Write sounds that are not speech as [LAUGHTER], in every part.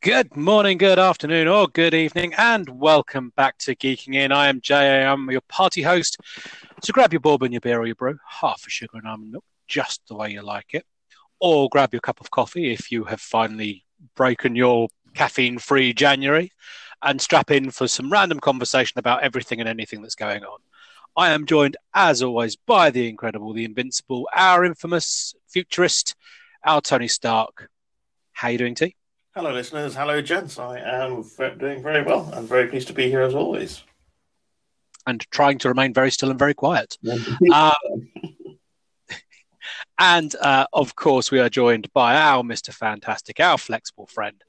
Good morning, good afternoon, or good evening, and welcome back to Geeking In. I am Jay. I'm your party host. So grab your bourbon, your beer, or your brew, half a sugar and almond milk, just the way you like it, or grab your cup of coffee if you have finally broken your caffeine-free January, and strap in for some random conversation about everything and anything that's going on. I am joined, as always, by the incredible, the invincible, our infamous futurist, our Tony Stark. How are you doing, T? Hello, listeners. Hello, gents. I am doing very well. I'm very pleased to be here as always. And trying to remain very still and very quiet. [LAUGHS] um, [LAUGHS] and uh, of course, we are joined by our Mr. Fantastic, our flexible friend,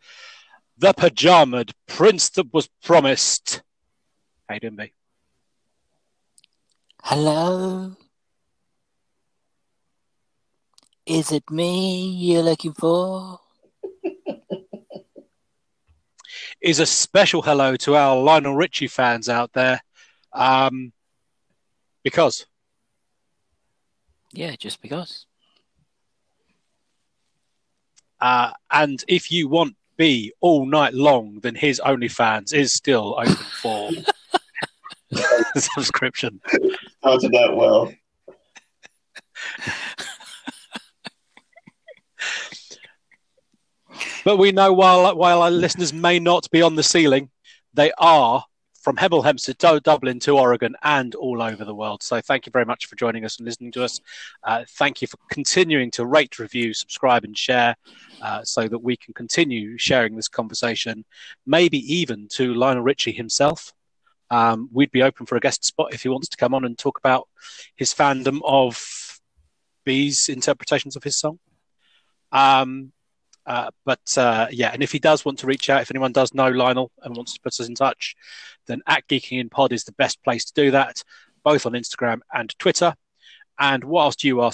the pajamaed prince that was promised. How you doing, B? Hello? Is it me you're looking for? is a special hello to our Lionel Richie fans out there. Um, because. Yeah, just because. Uh, and if you want B all night long, then his OnlyFans is still open for [LAUGHS] [LAUGHS] subscription. Started that well. But we know while while our listeners may not be on the ceiling, they are from Hemel Hempstead to Dublin to Oregon and all over the world. So thank you very much for joining us and listening to us. Uh, thank you for continuing to rate, review, subscribe, and share uh, so that we can continue sharing this conversation, maybe even to Lionel Richie himself. Um, we'd be open for a guest spot if he wants to come on and talk about his fandom of B's interpretations of his song. Um, uh, but uh, yeah, and if he does want to reach out, if anyone does know Lionel and wants to put us in touch, then at Geeking in Pod is the best place to do that, both on Instagram and Twitter. And whilst you are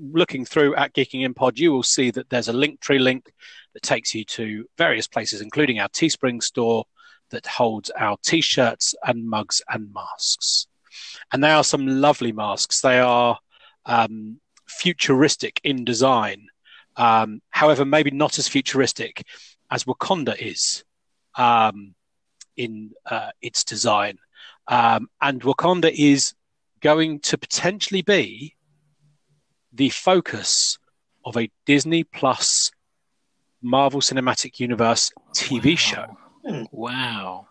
looking through at Geeking in Pod, you will see that there's a Linktree link that takes you to various places, including our Teespring store that holds our t-shirts and mugs and masks. And they are some lovely masks. They are um, futuristic in design um, however, maybe not as futuristic as Wakanda is um, in uh, its design. Um, and Wakanda is going to potentially be the focus of a Disney Plus Marvel Cinematic Universe TV wow. show. Hmm. Wow.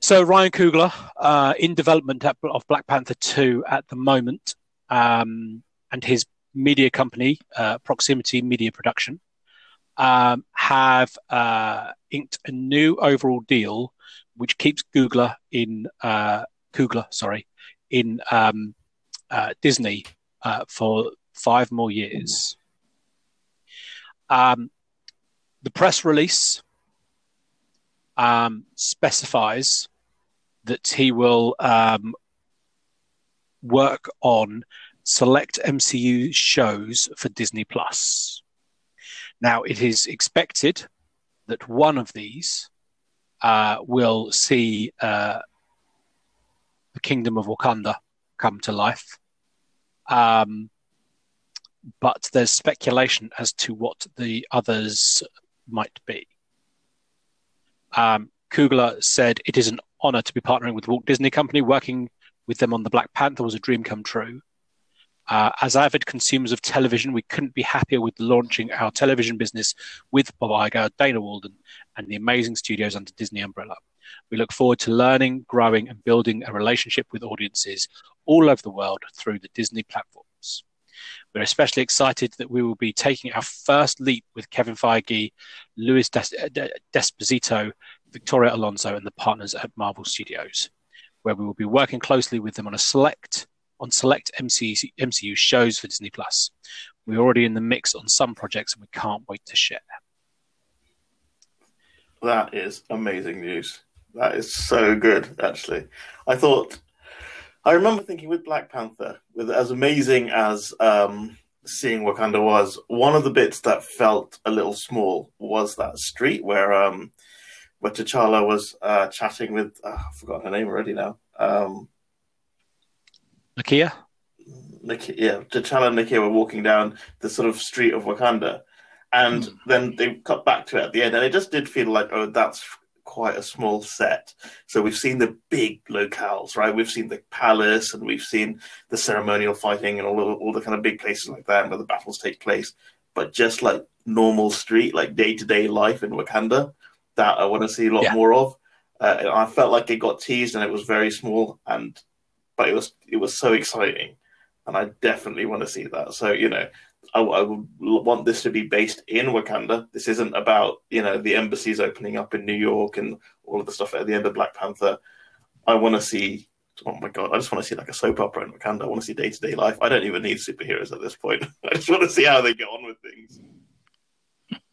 So Ryan Coogler, uh, in development of Black Panther 2 at the moment, um, and his media company, uh, Proximity Media Production, um, have uh, inked a new overall deal, which keeps Googler in uh, Coogler, sorry, in um, uh, Disney uh, for five more years. Um, the press release um, specifies that he will um, work on select MCU shows for Disney Plus. Now, it is expected that one of these uh, will see uh, the Kingdom of Wakanda come to life. Um, but there's speculation as to what the others might be. Um, Coogler said, It is an honor to be partnering with Walt Disney Company. Working with them on The Black Panther was a dream come true. Uh, as avid consumers of television, we couldn't be happier with launching our television business with Bob Iger, Dana Walden, and the amazing studios under Disney umbrella. We look forward to learning, growing, and building a relationship with audiences all over the world through the Disney platforms. We're especially excited that we will be taking our first leap with Kevin Feige, Louis uh, D'Esposito, Victoria Alonso, and the partners at Marvel Studios, where we will be working closely with them on a select on select MCU, MCU shows for Disney Plus. We're already in the mix on some projects and we can't wait to share. That is amazing news. That is so good, actually. I thought, I remember thinking with Black Panther, with as amazing as um, seeing Wakanda was, one of the bits that felt a little small was that street where um, where T'Challa was uh, chatting with, uh, I forgot her name already now. Um, Nakia. Nakia, yeah, T'Challa and Nakia were walking down the sort of street of Wakanda, and Hmm. then they cut back to it at the end, and it just did feel like, oh, that's quite a small set. So we've seen the big locales, right? We've seen the palace, and we've seen the ceremonial fighting, and all the, all the kind of big places like that where the battles take place. But just like normal street, like day to day life in Wakanda, that I want to see a lot Yeah. more of. Uh, I felt like it got teased, and it was very small, and but it was it was so exciting, and I definitely want to see that. So you know, I, I would want this to be based in Wakanda. This isn't about you know the embassies opening up in New York and all of the stuff at the end of Black Panther. I want to see. Oh my god! I just want to see like a soap opera in Wakanda. I want to see day to day life. I don't even need superheroes at this point. [LAUGHS] I just want to see how they get on with things.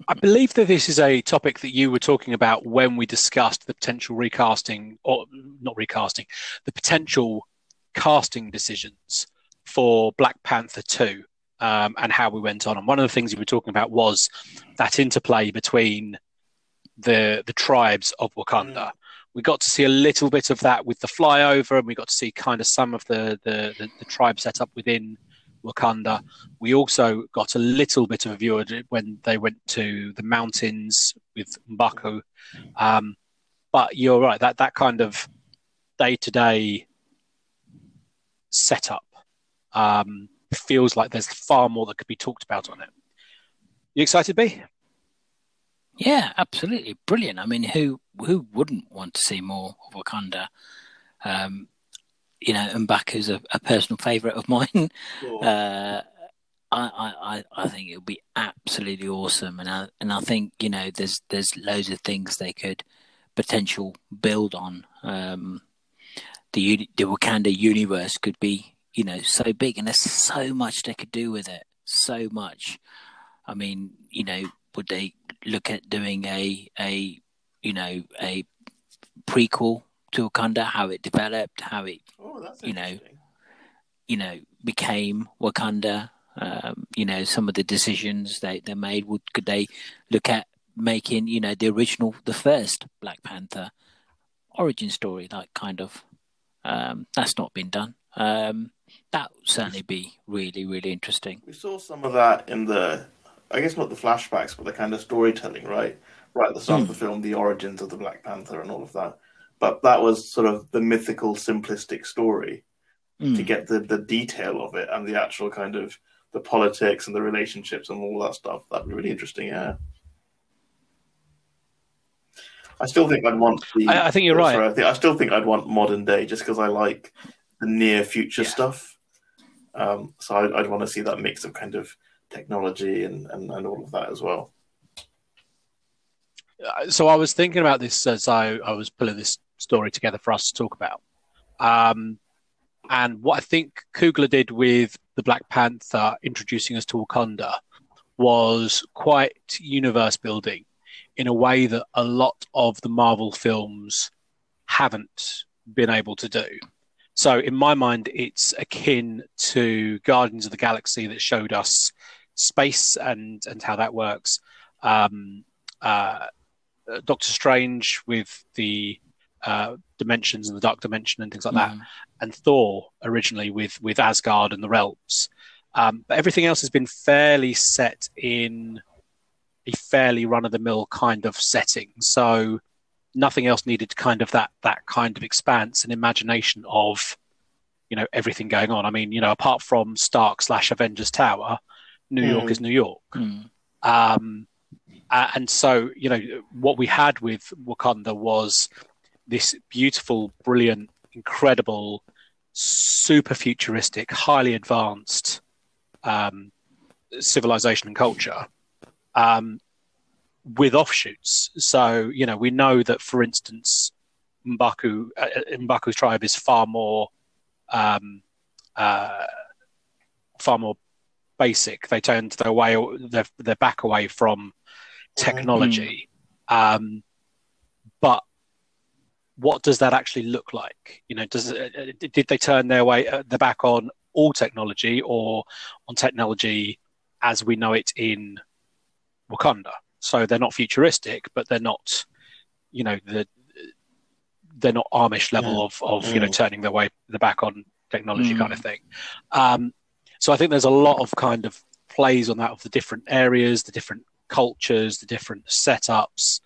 I believe that this is a topic that you were talking about when we discussed the potential recasting, or not recasting, the potential casting decisions for Black Panther 2 um, and how we went on. And one of the things you were talking about was that interplay between the the tribes of Wakanda. We got to see a little bit of that with the flyover, and we got to see kind of some of the the, the, the tribe set up within Wakanda. We also got a little bit of a view of it when they went to the mountains with Mbaku. Um, but you're right that that kind of day to day setup um, feels like there's far more that could be talked about on it. You excited, B? Yeah, absolutely brilliant. I mean, who who wouldn't want to see more of Wakanda? Um, you know, M'Baku's a, a personal favourite of mine. [LAUGHS] Uh, I, I, I I think it would be absolutely awesome, and I and I think you know there's there's loads of things they could potential build on. Um, the the Wakanda universe could be you know so big, and there's so much they could do with it. So much. I mean, you know, would they look at doing a a you know a prequel to Wakanda, how it developed, how it oh, you know, you know, became Wakanda. Um, you know, some of the decisions they, they made. Would could they look at making, you know, the original, the first Black Panther origin story, like kind of? Um, that's not been done. Um, that would certainly be really, really interesting. We saw some of that in the, I guess not the flashbacks, but the kind of storytelling, right? Right at the start of the film, the origins of the Black Panther and all of that. But that was sort of the mythical, simplistic story Mm. to get the, the detail of it and the actual kind of the politics and the relationships and all that stuff. That'd be really interesting, yeah. I still think I'd want the. I- I think you're right. I, think, I still think I'd want modern day just because I like the near future Yeah. stuff. Um, so I'd, I'd want to see that mix of kind of technology and, and, and all of that as well. Uh, so I was thinking about this as I, I was pulling this story together for us to talk about. Um, and what I think Coogler did with the Black Panther introducing us to Wakanda was quite universe building in a way that a lot of the Marvel films haven't been able to do. So, in my mind, it's akin to Guardians of the Galaxy that showed us space and, and how that works. Um, uh, Doctor Strange with the uh, dimensions and the dark dimension and things like that, Mm. and Thor originally with with Asgard and the realms. Um, but everything else has been fairly set in a fairly run of the mill kind of setting. So nothing else needed kind of that that kind of expanse and imagination of you know everything going on. I mean, you know, apart from Stark slash Avengers Tower, New York Mm. is New York. Mm. Um, and so, you know, what we had with Wakanda was this beautiful, brilliant, incredible, super futuristic, highly advanced um, civilization and culture um, with offshoots. So, you know, we know that, for instance, Mbaku, uh, Mbaku's tribe is far more, um, uh, far more basic. They turned their way, their, their back away from technology. Um, but what does that actually look like? You know, does uh, did they turn their way uh, their back on all technology or on technology as we know it in Wakanda? So they're not futuristic, but they're not, you know, the they're not Amish level of of you know Mm. turning their way the back on technology Mm. kind of thing. Um, so I think there's a lot of kind of plays on that of the different areas, the different cultures, the different setups,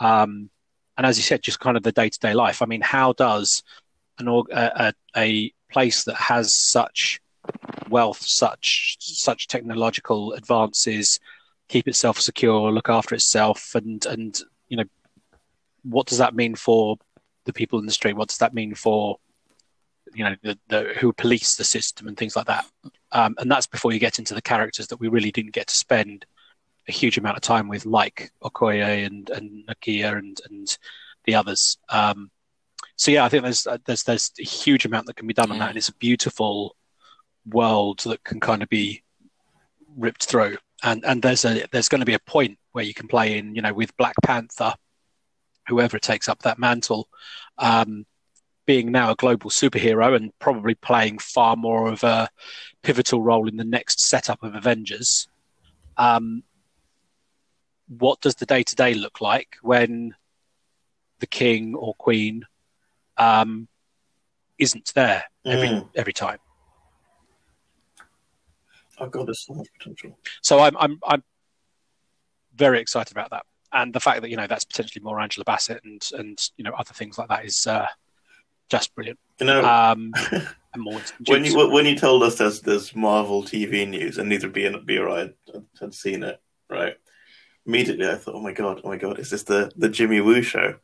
um, and as you said, just kind of the day to day life. I mean, how does an org- a, a place that has such wealth, such such technological advances, keep itself secure, look after itself, and and you know, what does that mean for the people in the street? What does that mean for you know the, the who police the system and things like that? Um, and that's before you get into the characters that we really didn't get to spend a huge amount of time with, like Okoye and and Nakia and and the others. Um, so yeah, I think there's there's there's a huge amount that can be done on that, and it's a beautiful world that can kind of be ripped through. And and there's a there's going to be a point where you can play in, you know, with Black Panther, whoever takes up that mantle, um, being now a global superhero and probably playing far more of a pivotal role in the next setup of Avengers. Um, what does the day to day look like when the king or queen um, isn't there every Mm. every time? Oh god, there's so much potential. So I'm I'm I'm very excited about that, and the fact that you know that's potentially more Angela Bassett and and you know other things like that is uh, just brilliant. You know, Um, [LAUGHS] and more when you when you told us there's there's Marvel TV news and neither B and B or I had, had seen it, right? Immediately I thought, oh my god, oh my god, is this the the Jimmy Woo show?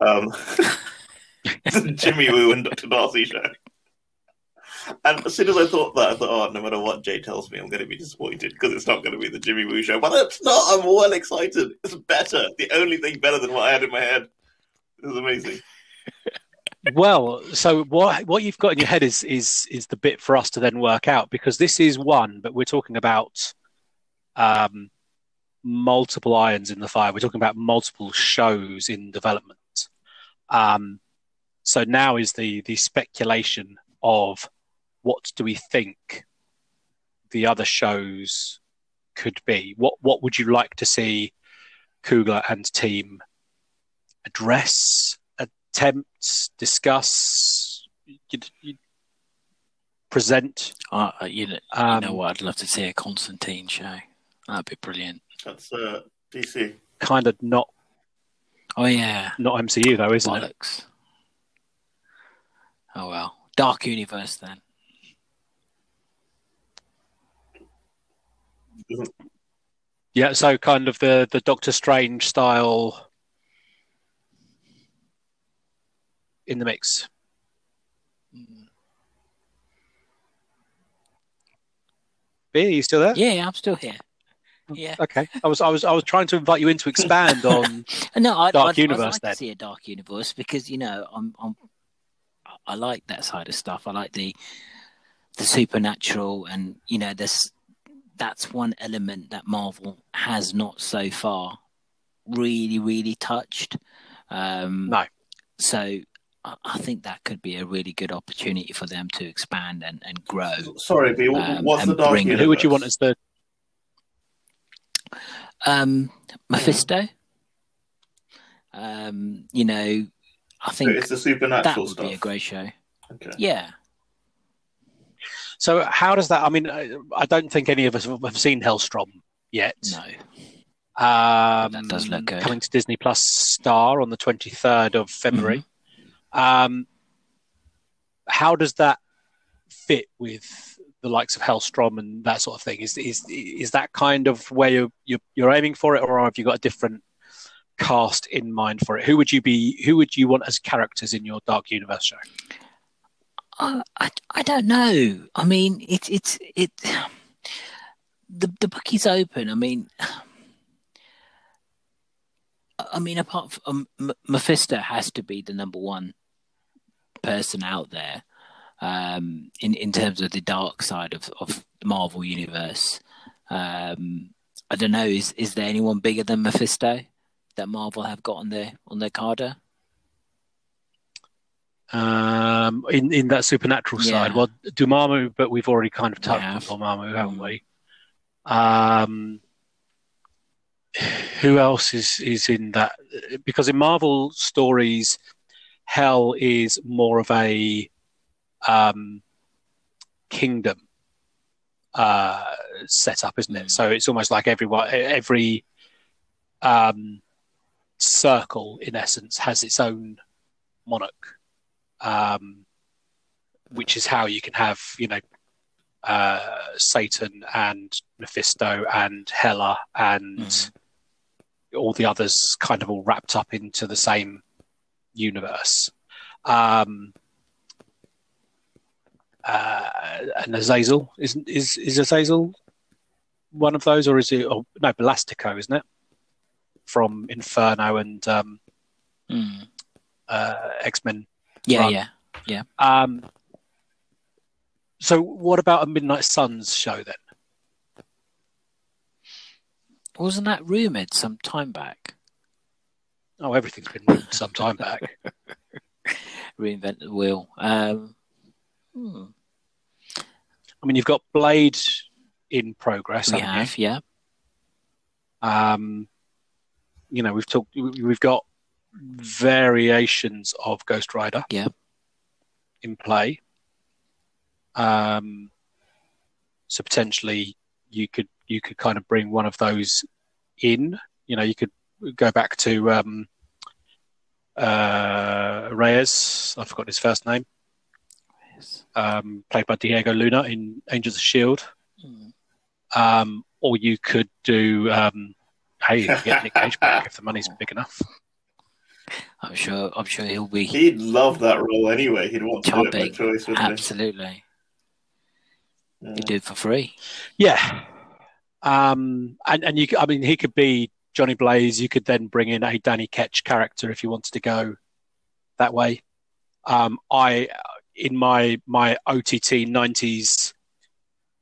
Um, [LAUGHS] the Jimmy Woo and Dr. Darcy show. And as soon as I thought that, I thought, oh, no matter what Jay tells me, I'm going to be disappointed because it's not going to be the Jimmy Woo show. But it's not. I'm well excited. It's better. The only thing better than what I had in my head. This is amazing. [LAUGHS] well, so what what you've got in your head is is is the bit for us to then work out because this is one, but we're talking about um, multiple irons in the fire. We're talking about multiple shows in development. Um, so now is the the speculation of what do we think the other shows could be? What what would you like to see Coogler and team address, attempt, discuss, you'd, you'd present? Uh, uh, you, know, Um, you know what? I'd love to see a Constantine show. That'd be brilliant. That's uh, DC. Kind of not Oh yeah, not MCU though, isn't it? Oh well, Dark Universe then. Yeah, so kind of the the Doctor Strange style in the mix. B, are you still there? Yeah, yeah, I'm still here. Oh, yeah. Okay. I was I was I was trying to invite you in to expand [LAUGHS] on No, I'd, Dark I'd, Universe, I'd like then. to see a Dark Universe because you know I'm, I'm I like that side of stuff. I like the the supernatural, and you know this that's one element that Marvel has not so far really really touched. Um, No. So I, I think that could be a really good opportunity for them to expand and, and grow. Sorry, B. wh- Um, what's the Dark who would you want as the Um, Mephisto. Um, you know, I So think It's the that supernatural would stuff. be a great show. Okay. Yeah. So how does that? I mean, I, don't think any of us have have seen Helstrom yet. No. Um, That does look good. Coming to Disney Plus Star on the twenty third of February. Mm-hmm. Um, how does that fit with the likes of Helstrom and that sort of thing? Is is is that kind of where you're you're, you're aiming for it, or have you got a different cast in mind for it? Who would you be? Who would you want as characters in your Dark Universe show? I, I, I don't know. I mean, it's it's it. The the book is open. I mean, I mean, apart from um, Mephisto, has to be the number one person out there um, in in terms of the dark side of of the Marvel universe. Um, I don't know. Is is there anyone bigger than Mephisto that Marvel have got on their on their carder? Um, in in that supernatural Yeah. side, well, Dormammu, but we've already kind of touched on Dormammu, haven't we? Um, who else is is in that? Because in Marvel stories, Hell is more of a um, kingdom uh, set up, isn't it? Mm. So it's almost like everyone, every um, circle, in essence, has its own monarch, um, which is how you can have, you know, uh, Satan and Mephisto and Hela and Mhm. all the others kind of all wrapped up into the same universe. Um, uh, and Azazel isn't is is Azazel one of those, or is it? Oh, no, Belastico, isn't it? From Inferno and um, Mm. uh, X Men. Yeah, Run. yeah. Um, so, what about a Midnight Suns show then? Wasn't that rumored some time back? Oh, everything's been moved some time back. [LAUGHS] Reinvent the wheel. Um, hmm, I mean, you've got Blade in progress. we haven't you? yeah. Um, you know, we've talked. We've got variations of Ghost Rider. Yeah. In play. Um, so potentially you could you could kind of bring one of those in. You know, you could go back to um, uh, Reyes. I forgot his first name. Um, played by Diego Luna in Agents of Shield Hmm. um, or you could do um, hey you get Nick Cage back if the money's [LAUGHS] big enough. I'm sure. I'm sure he'll be He'd love that role anyway. He'd want to do it choice, Absolutely, he? he'd do it for free. Yeah, um, and and you I mean he could be Johnny Blaze. You could then bring in a Danny Ketch character if you wanted to go that way. Um, I in my my OTT '90s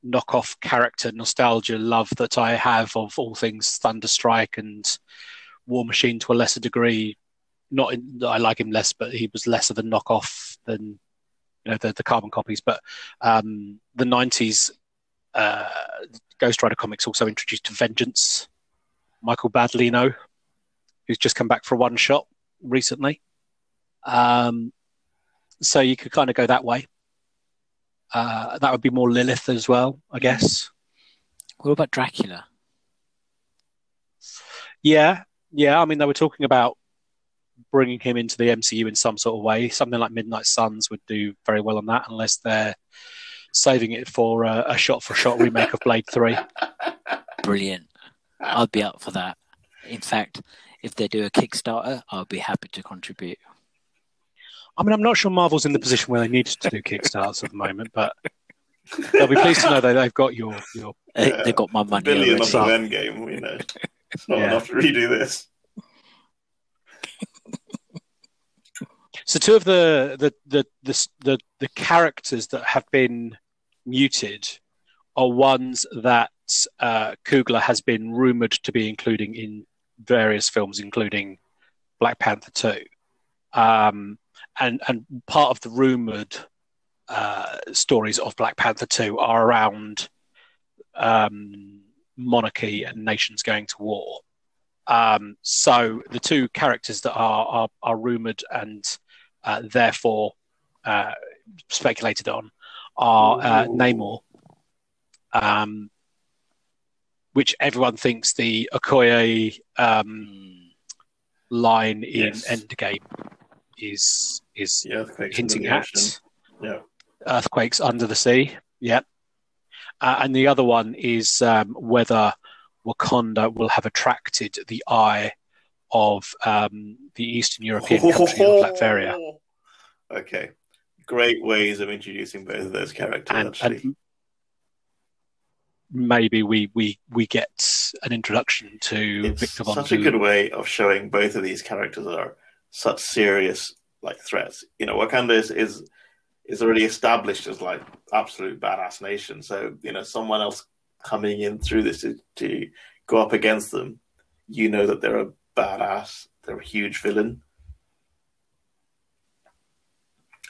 knockoff character nostalgia love that I have of all things Thunderstrike and War Machine to a lesser degree. Not in, I like him less, but he was less of a knockoff than you know the, the carbon copies. But um, the '90s uh, Ghost Rider comics also introduced Vengeance, Michael Badilino, who's just come back for one shot recently. Um, so you could kind of go that way. Uh, that would be more Lilith as well, I guess. What about Dracula? Yeah, yeah. I mean, they were talking about bringing him into the MCU in some sort of way. Something like Midnight Suns would do very well on that, unless they're saving it for a, a shot-for-shot remake of Blade Three. [LAUGHS] Brilliant. I'd be up for that. In fact, if they do a Kickstarter, I'll be happy to contribute. I mean, I'm not sure Marvel's in the position where they need to do Kickstarters at the moment, but they'll be pleased to know that they've got your your. They, Yeah. they got my money Billion already. of the Endgame, you know. It's not Yeah. enough to redo this. So two of the the the the the, the characters that have been muted are ones that uh, Coogler has been rumored to be including in various films, including Black Panther two, um, and and part of the rumored uh, stories of Black Panther two are around um, monarchy and nations going to war. Um, so the two characters that are are, are rumored and uh, therefore uh, speculated on are uh, Namor, um, which everyone thinks the Okoye um, Hmm. line in Yes. Endgame is is hinting at. Yeah. earthquakes under the sea. Yep. Uh, and the other one is um, whether Wakanda will have attracted the eye of um, the Eastern European country of Latveria. [LAUGHS] Okay. Great ways of introducing both of those characters, And, actually. and maybe we, we, we get an introduction to it's Victor Von such a good way of showing both of these characters are such serious like threats. You know, Wakanda is, is is already established as like absolute badass nation. So you know, someone else coming in through this to, to go up against them, you know that they're a badass. They're a huge villain.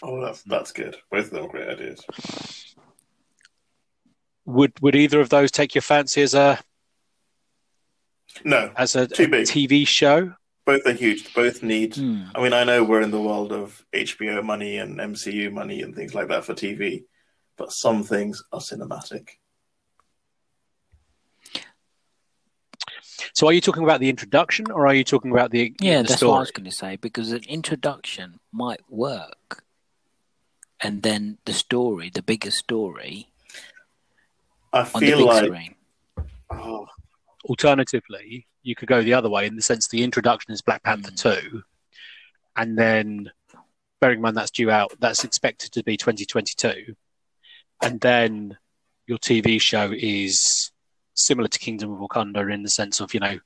Oh, that's that's good. Both of them are great ideas. Would would either of those take your fancy as a No, as a, a. TV show? both are huge. Both need Hmm. I mean, I know we're in the world of HBO money and MCU money and things like that for TV, but some things are cinematic. So, are you talking about the introduction, or are you talking about the Yeah, the that's story? what I was going to say because an introduction might work, and then the story, the bigger story, I on the feel big like screen. oh, Alternatively, you could go the other way in the sense the introduction is Black Panther Mm. two, and then bearing in mind that's due out, that's expected to be 2022, and then your TV show is similar to Kingdom of Wakanda in the sense of you know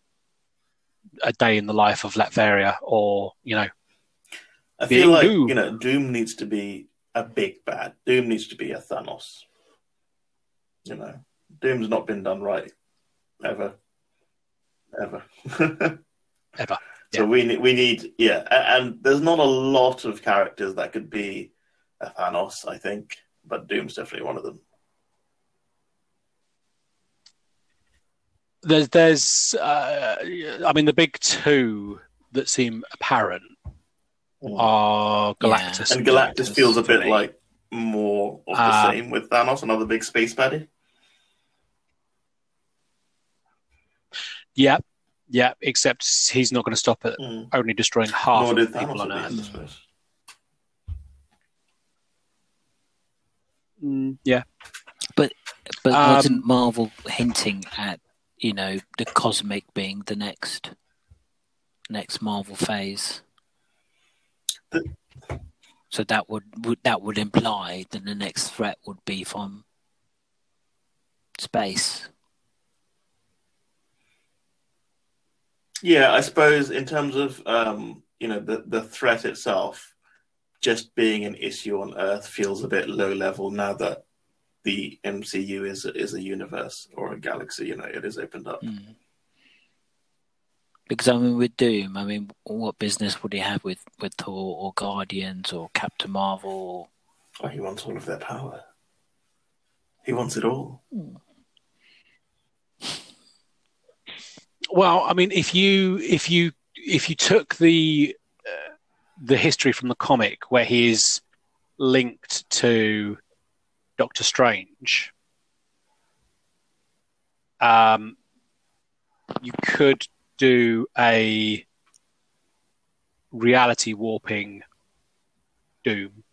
a day in the life of Latveria, or you know I feel like Doom. you know Doom needs to be a big bad. Doom needs to be a Thanos. You know, Doom's not been done right ever, ever. [LAUGHS] ever. So Yeah. we need, we need, yeah, a- and there's not a lot of characters that could be a Thanos, I think, but Doom's definitely one of them. There's there's uh, I mean the big two that seem apparent are Galactus And Galactus feels a bit Three. like more of the Ah. same with Thanos, another big space baddie. Yeah, yeah. Except he's not going to stop at Mm. only destroying half Nor of did the people on at the end, I Earth. suppose. Mm, yeah, But Um, wasn't Marvel hinting at you know the cosmic being the next next Marvel phase? So that would, would that would imply that the next threat would be from space. Yeah, I suppose in terms of um, you know the the threat itself, just being an issue on Earth feels a bit low level now that the MCU is is a universe or a galaxy. You know, it is opened up. Mm. Because I mean, with Doom, I mean, what business would he have with with Thor or Guardians or Captain Marvel? Oh, he wants all of their power. He wants it all. Well, I mean, if you if you if you took the uh, the history from the comic where he is linked to Doctor Strange, um, you could do a reality warping Doom,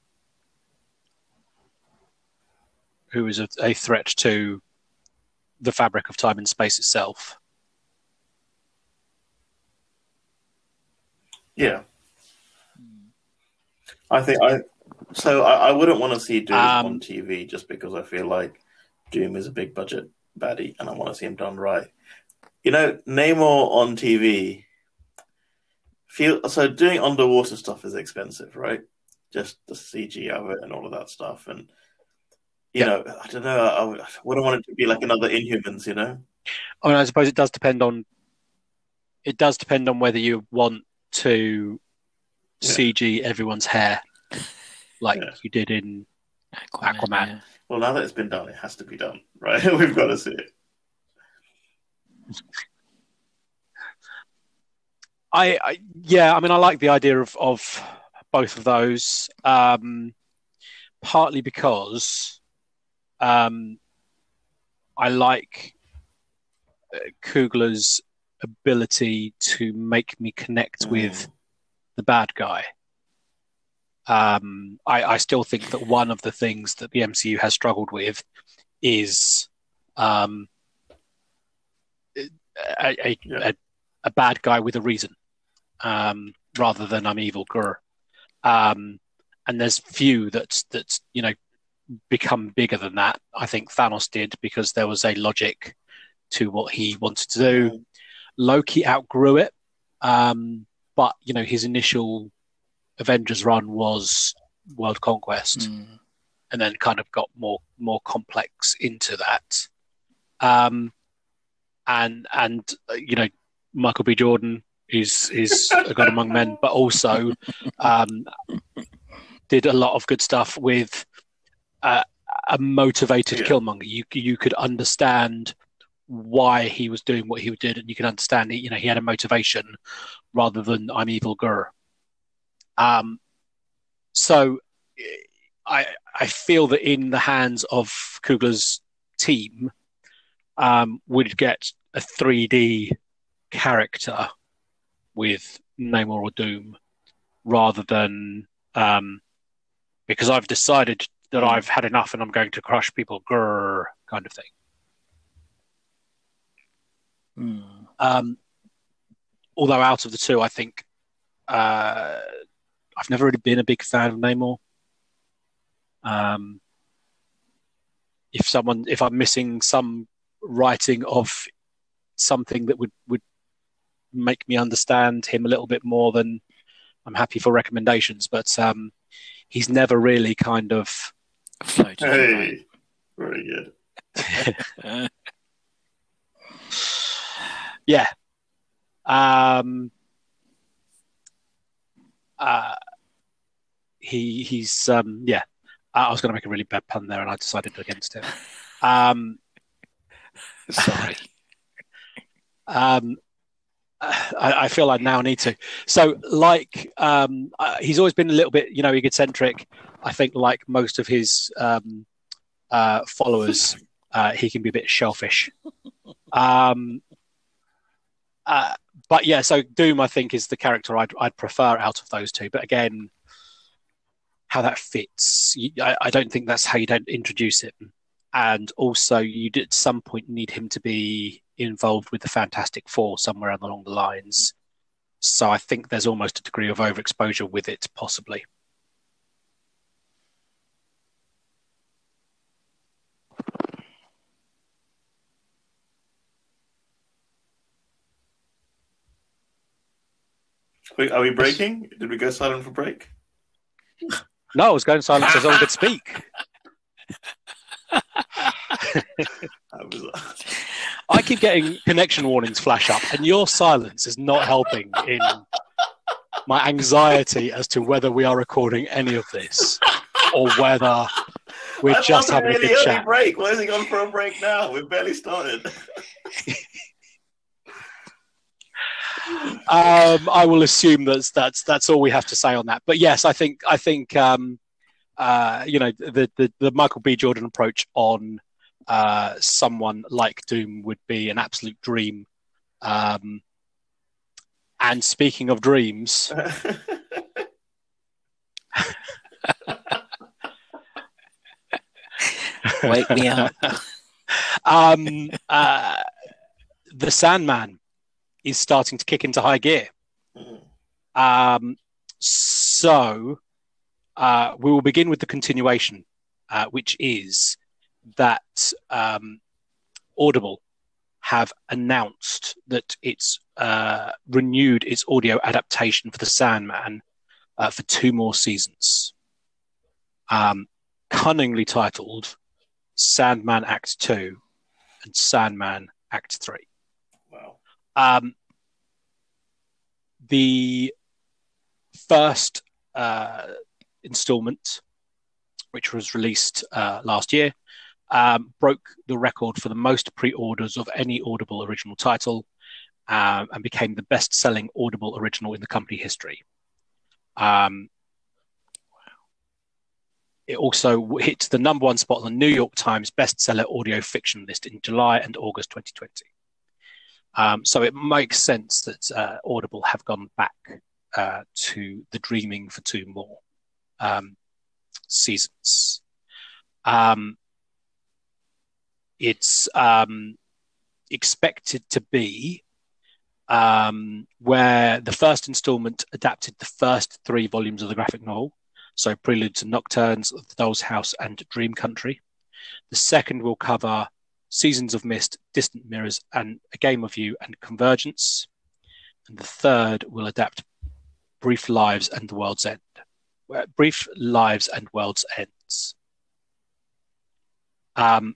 who is a, a threat to the fabric of time and space itself. Yeah. I think I. So I, I wouldn't want to see Doom Um, on TV just because I feel like Doom is a big budget baddie and I want to see him done right. You know, Namor on TV. Feel so doing underwater stuff is expensive, right? Just the CG of it and all of that stuff, and you Yeah. know, I don't know. I, I wouldn't want it to be like another Inhumans, you know. I mean, I suppose it does depend on. It does depend on whether you want to Yeah. CG everyone's hair, like Yeah. you did in. Aquaman. Aquaman. yeah. Well, now that it's been done, it has to be done, right? [LAUGHS] We've got to see it. I, I yeah, I mean, I like the idea of of both of those. Um, partly because um, I like uh, Coogler's ability to make me connect with the bad guy. Um, I, I still think that one of the things that the MCU has struggled with is um, a, a, Yeah. a, a bad guy with a reason, um, rather than I'm evil Gur. Um, and there's few that that you know become bigger than that. I think Thanos did because there was a logic to what he wanted to do. Loki outgrew it, um, but you know his initial Avengers run was World Conquest, Mm. and then kind of got more more complex into that. Um, and and uh, you know Michael B. Jordan is is a god among men, but also um, did a lot of good stuff with uh, a motivated Yeah. Killmonger. You you could understand why he was doing what he did, and you can understand that, you know he had a motivation rather than I'm evil Gur. Um, so I I feel that in the hands of Coogler's team, um, would get a 3D character with Namor or Doom rather than um, because I've decided that I've had enough and I'm going to crush people, grrr, kind of thing. Hmm. Um, although out of the two, I think uh, I've never really been a big fan of Namor. Um, if someone, if I'm missing some writing of something that would would make me understand him a little bit more, then I'm happy for recommendations. But um, he's never really kind of Floated Hey, very good. [LAUGHS] Yeah. Um, uh, he he's um, yeah. I was going to make a really bad pun there, and I decided against it. Um, [LAUGHS] Sorry. um, I, I feel I now need to. So, like, um, uh, he's always been a little bit, you know, egocentric. I think, like most of his um, uh, followers, uh, he can be a bit shellfish. [LAUGHS] Um, uh, but yeah, so Doom, I think, is the character I'd, I'd prefer out of those two. But again, how that fits, you, I, I don't think that's how you don't introduce it. And also, you would at some point need him to be involved with the Fantastic Four somewhere along the lines. So I think there's almost a degree of overexposure with it, possibly. Wait, Are we breaking? Did we go silent for break? No, I was going silent so someone could speak. That was- I keep getting connection warnings flash up, and your silence is not helping in my anxiety as to whether we are recording any of this or whether we're I just thought having a really good early chat. break. Why is it gone for a break now? We've barely started. [LAUGHS] Um, I will assume that's that's that's all we have to say on that. But yes, I think I think um, uh, you know the, the the Michael B. Jordan approach on uh, someone like Doom would be an absolute dream. Um, and speaking of dreams, [LAUGHS] Wake me up. [LAUGHS] um, uh, the Sandman is starting to kick into high gear. Um, so uh, we will begin with the continuation, uh, which is that um, Audible have announced that it's uh, renewed its audio adaptation for The Sandman uh, for two more seasons. Um, cunningly titled Sandman Act 2 and Sandman Act 3. Um, the first uh, installment, which was released uh, last year, um, broke the record for the most pre-orders of any Audible original title, um, and became the best-selling Audible original in the company history. Um, it also hit the number one spot on the New York Times bestseller audio fiction list in July and August 2020. Um, so it makes sense that uh, Audible have gone back uh, to the dreaming for two more um, seasons. Um, it's um, expected to be um, where the first installment adapted the first three volumes of the graphic novel, so Preludes and Nocturnes, The Doll's House, and Dream Country. The second will cover Seasons of Mist, Distant Mirrors, and A Game of You and Convergence. And the third will adapt Brief Lives and The World's End. Brief Lives and World's Ends. Um,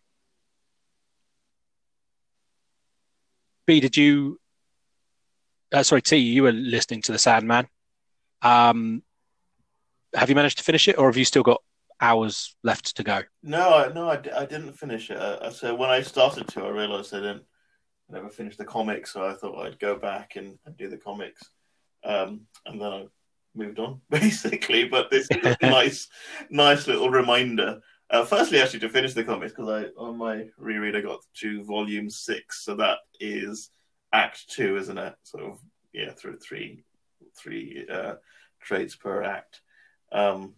B, did you? Uh, sorry, T, you were listening to the Sandman. Um, have you managed to finish it, or have you still got hours left to go? No, I- no, I, I didn't finish it. Uh, so when I started to, I realized I didn't I never finished the comics, so I thought I'd go back and, and do the comics. Um, and then I moved on [LAUGHS] basically. But this is a [LAUGHS] nice, nice little reminder. Uh, firstly, actually, to finish the comics because I on my reread I got to volume six, so that is Act Two, isn't it? Of yeah, through three, three uh, trades per act. Um,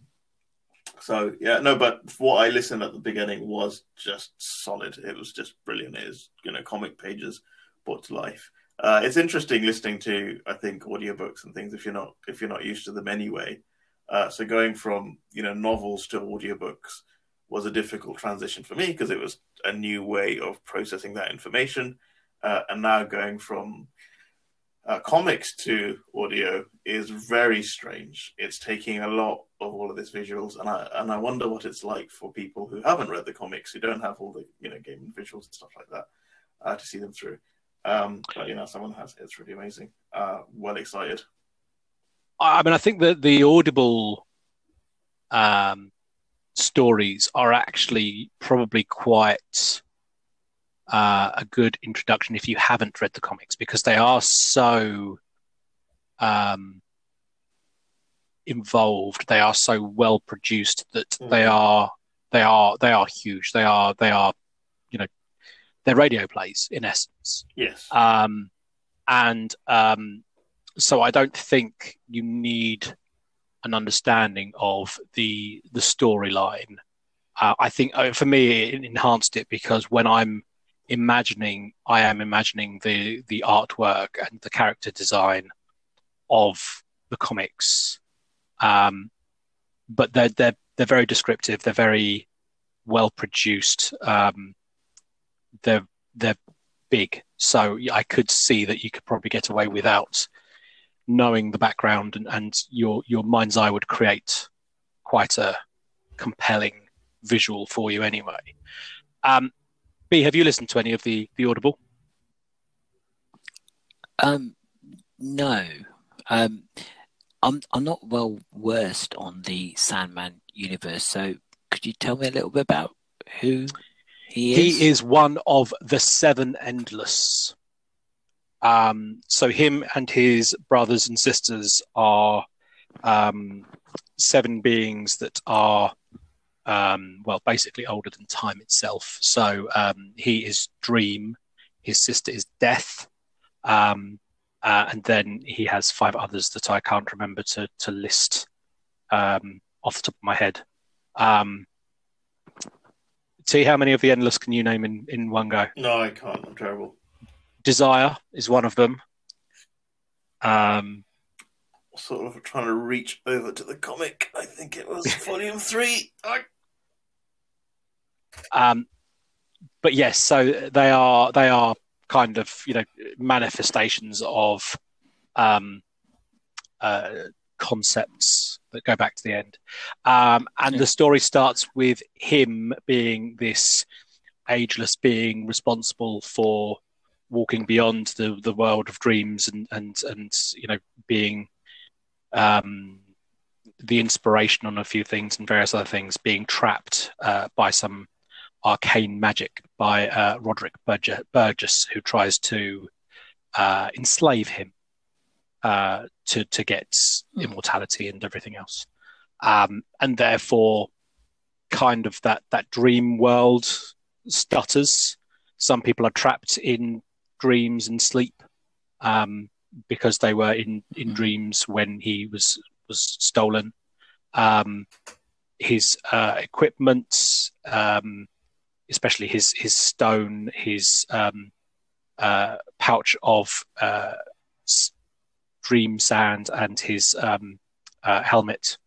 so yeah, no, but what I listened at the beginning was just solid. It was just brilliant. It is you know comic pages brought to life. Uh, it's interesting listening to I think audiobooks and things if you're not if you're not used to them anyway. Uh, so going from you know novels to audiobooks was a difficult transition for me because it was a new way of processing that information, uh, and now going from uh, comics to audio is very strange. It's taking a lot of all of this visuals, and I and I wonder what it's like for people who haven't read the comics, who don't have all the you know game visuals and stuff like that, uh, to see them through. Um, but you know, someone has it's really amazing. Uh, well excited. I mean, I think that the Audible um, stories are actually probably quite uh, a good introduction if you haven't read the comics because they are so um, involved. They are so well produced that mm. they are they are they are huge. They are they are you know they're radio plays in essence. Yes. Um, and um, so I don't think you need an understanding of the the storyline. Uh, I think uh, for me it enhanced it because when I'm imagining, I am imagining the the artwork and the character design of the comics. Um, but they're they're they're very descriptive. They're very well produced. Um, they're they're big, so I could see that you could probably get away without knowing the background, and, and your your mind's eye would create quite a compelling visual for you anyway. Um, B, have you listened to any of the the Audible? Um, no. Um, I'm I'm not well versed on the Sandman universe, so could you tell me a little bit about who he is? He is one of the seven endless. Um, so him and his brothers and sisters are um, seven beings that are um, well, basically older than time itself. So um, he is Dream, his sister is Death, um, uh, and then he has five others that I can't remember to to list um, off the top of my head. Um, see how many of the endless can you name in, in one go? No, I can't. I'm terrible. Desire is one of them. Um, sort of trying to reach over to the comic. I think it was [LAUGHS] volume three. I... Um, but yes, so they are they are kind of you know manifestations of um, uh, concepts that go back to the end. Um, and yeah. the story starts with him being this ageless being responsible for walking beyond the, the world of dreams and, and, and you know being um, the inspiration on a few things and various other things being trapped uh, by some arcane magic by uh, Roderick Burgess, who tries to uh, enslave him uh, to to get hmm. immortality and everything else, um, and therefore, kind of that that dream world stutters. Some people are trapped in dreams and sleep um, because they were in in hmm. dreams when he was was stolen. Um, his uh, equipment, um, especially his his stone, his um, uh, pouch of uh, dream sand and his um, uh, helmet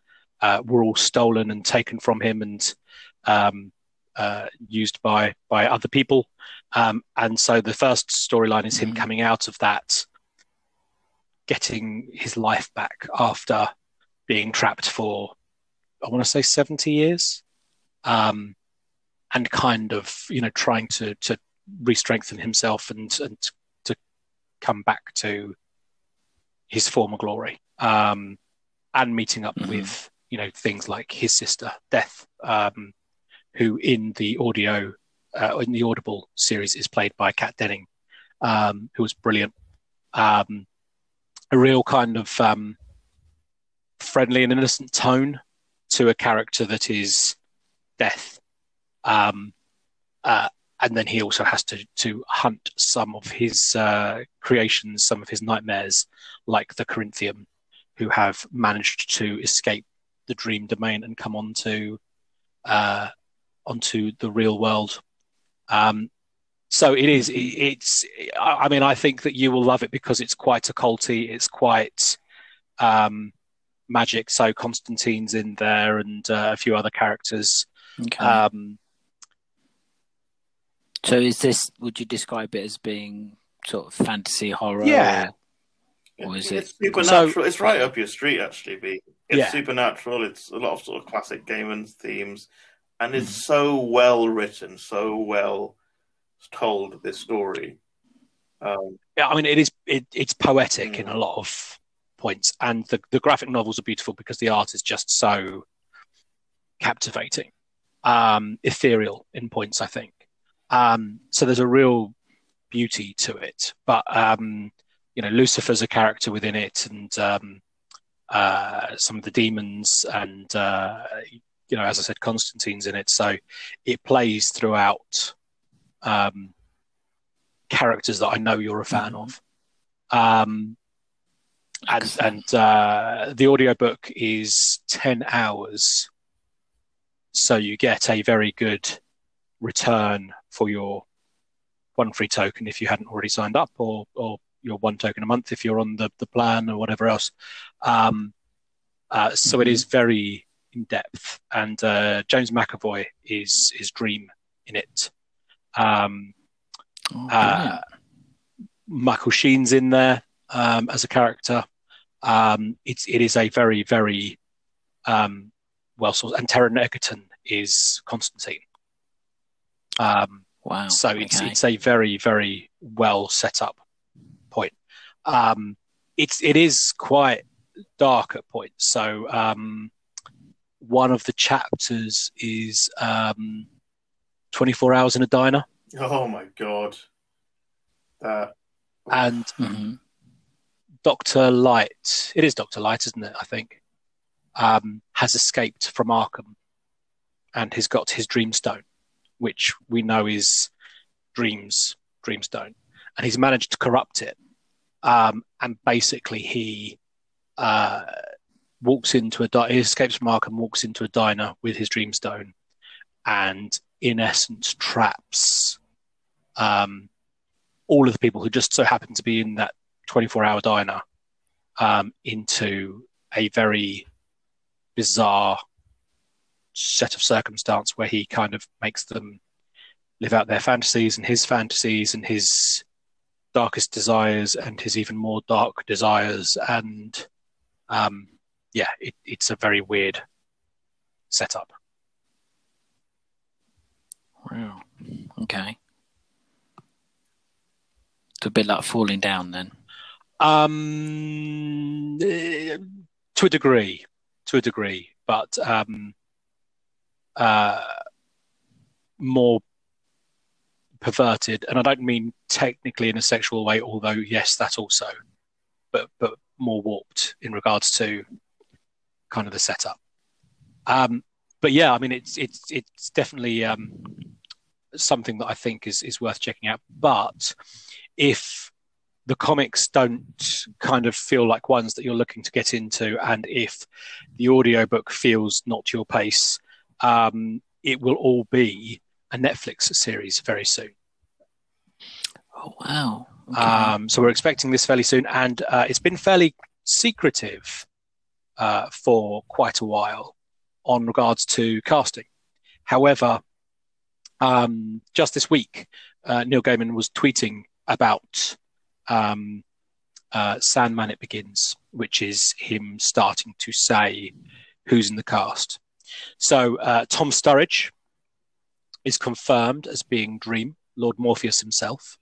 uh, were all stolen and taken from him and um, uh, used by by other people. Um, and so the first storyline is him mm-hmm. coming out of that, getting his life back after being trapped for I want to say seventy years, um, and kind of you know trying to to re-strengthen himself and and to come back to his former glory, um, and meeting up mm-hmm. with you know things like his sister Death, um, who in the audio uh, in the Audible series is played by Kat Denning, um, who was brilliant. Um, a real kind of um, friendly and innocent tone to a character that is death. Um, uh, and then he also has to to hunt some of his uh, creations, some of his nightmares, like the Corinthian, who have managed to escape the dream domain and come onto uh, onto the real world. Um, so it is. It's. I mean, I think that you will love it because it's quite occulty. It's quite um, magic. So Constantine's in there, and uh, a few other characters. Okay. Um, so is this? Would you describe it as being sort of fantasy horror? Yeah. Or, or is it's it? supernatural? it's right up your street, actually. B. It's Yeah. supernatural. It's a lot of sort of classic Gaiman themes, and it's so well written, so well told. This story. Um, yeah, I mean, it is. It, it's poetic in Mm. a lot of points, and the the graphic novels are beautiful because the art is just so captivating, um, ethereal in points. I think. Um, so there's a real beauty to it, but um, you know, Lucifer's a character within it, and um, uh, some of the demons, and uh, you know, as I said, Constantine's in it. So it plays throughout um, characters that I know you're a fan of. Um, and and uh, the audiobook is 10 hours. So you get a very good return for your one free token if you hadn't already signed up, or, or your one token a month if you're on the, the plan or whatever else. Um, uh, so it Mhm. is very in depth. And uh, James McAvoy is, is Dream in it. Um, Oh, uh. Michael Sheen's in there um, as a character. Um, it's it is a very very um, well sourced, and Taron Egerton is Constantine. Um, wow. so it's okay. it's a very very well set up point. Um, it's it is quite dark at points. So um, one of the chapters is um, twenty four hours in a diner, oh my god, that and Mhm. Doctor Light. It is Doctor Light, isn't it? I think um, has escaped from Arkham and has got his Dreamstone, which we know is Dream's Dreamstone, and he's managed to corrupt it. Um, and basically, he uh, walks into a di- he escapes from Arkham, walks into a diner with his Dreamstone, and in essence traps um, all of the people who just so happen to be in that 24 hour diner um, into a very bizarre set of circumstance where he kind of makes them live out their fantasies and his fantasies and his darkest desires and his even more dark desires and um, yeah it, it's a very weird setup Wow. Okay. It's a bit like falling down then. Um, eh, to a degree, to a degree, but um, uh, more perverted, and I don't mean technically in a sexual way, although yes, that also, but but more warped in regards to kind of the setup. Um, but yeah, I mean, it's it's it's definitely um, something that I think is is worth checking out. But if the comics don't kind of feel like ones that you're looking to get into, and if the audiobook feels not your pace, um, it will all be a Netflix series very soon. Oh wow. Okay. Um, so we're expecting this fairly soon, and uh, it's been fairly secretive uh, for quite a while on regards to casting. However, um, just this week, uh, Neil Gaiman was tweeting about um, uh, Sandman It Begins, which is him starting to say who's in the cast. So uh, Tom Sturridge is confirmed as being Dream, Lord Morpheus himself.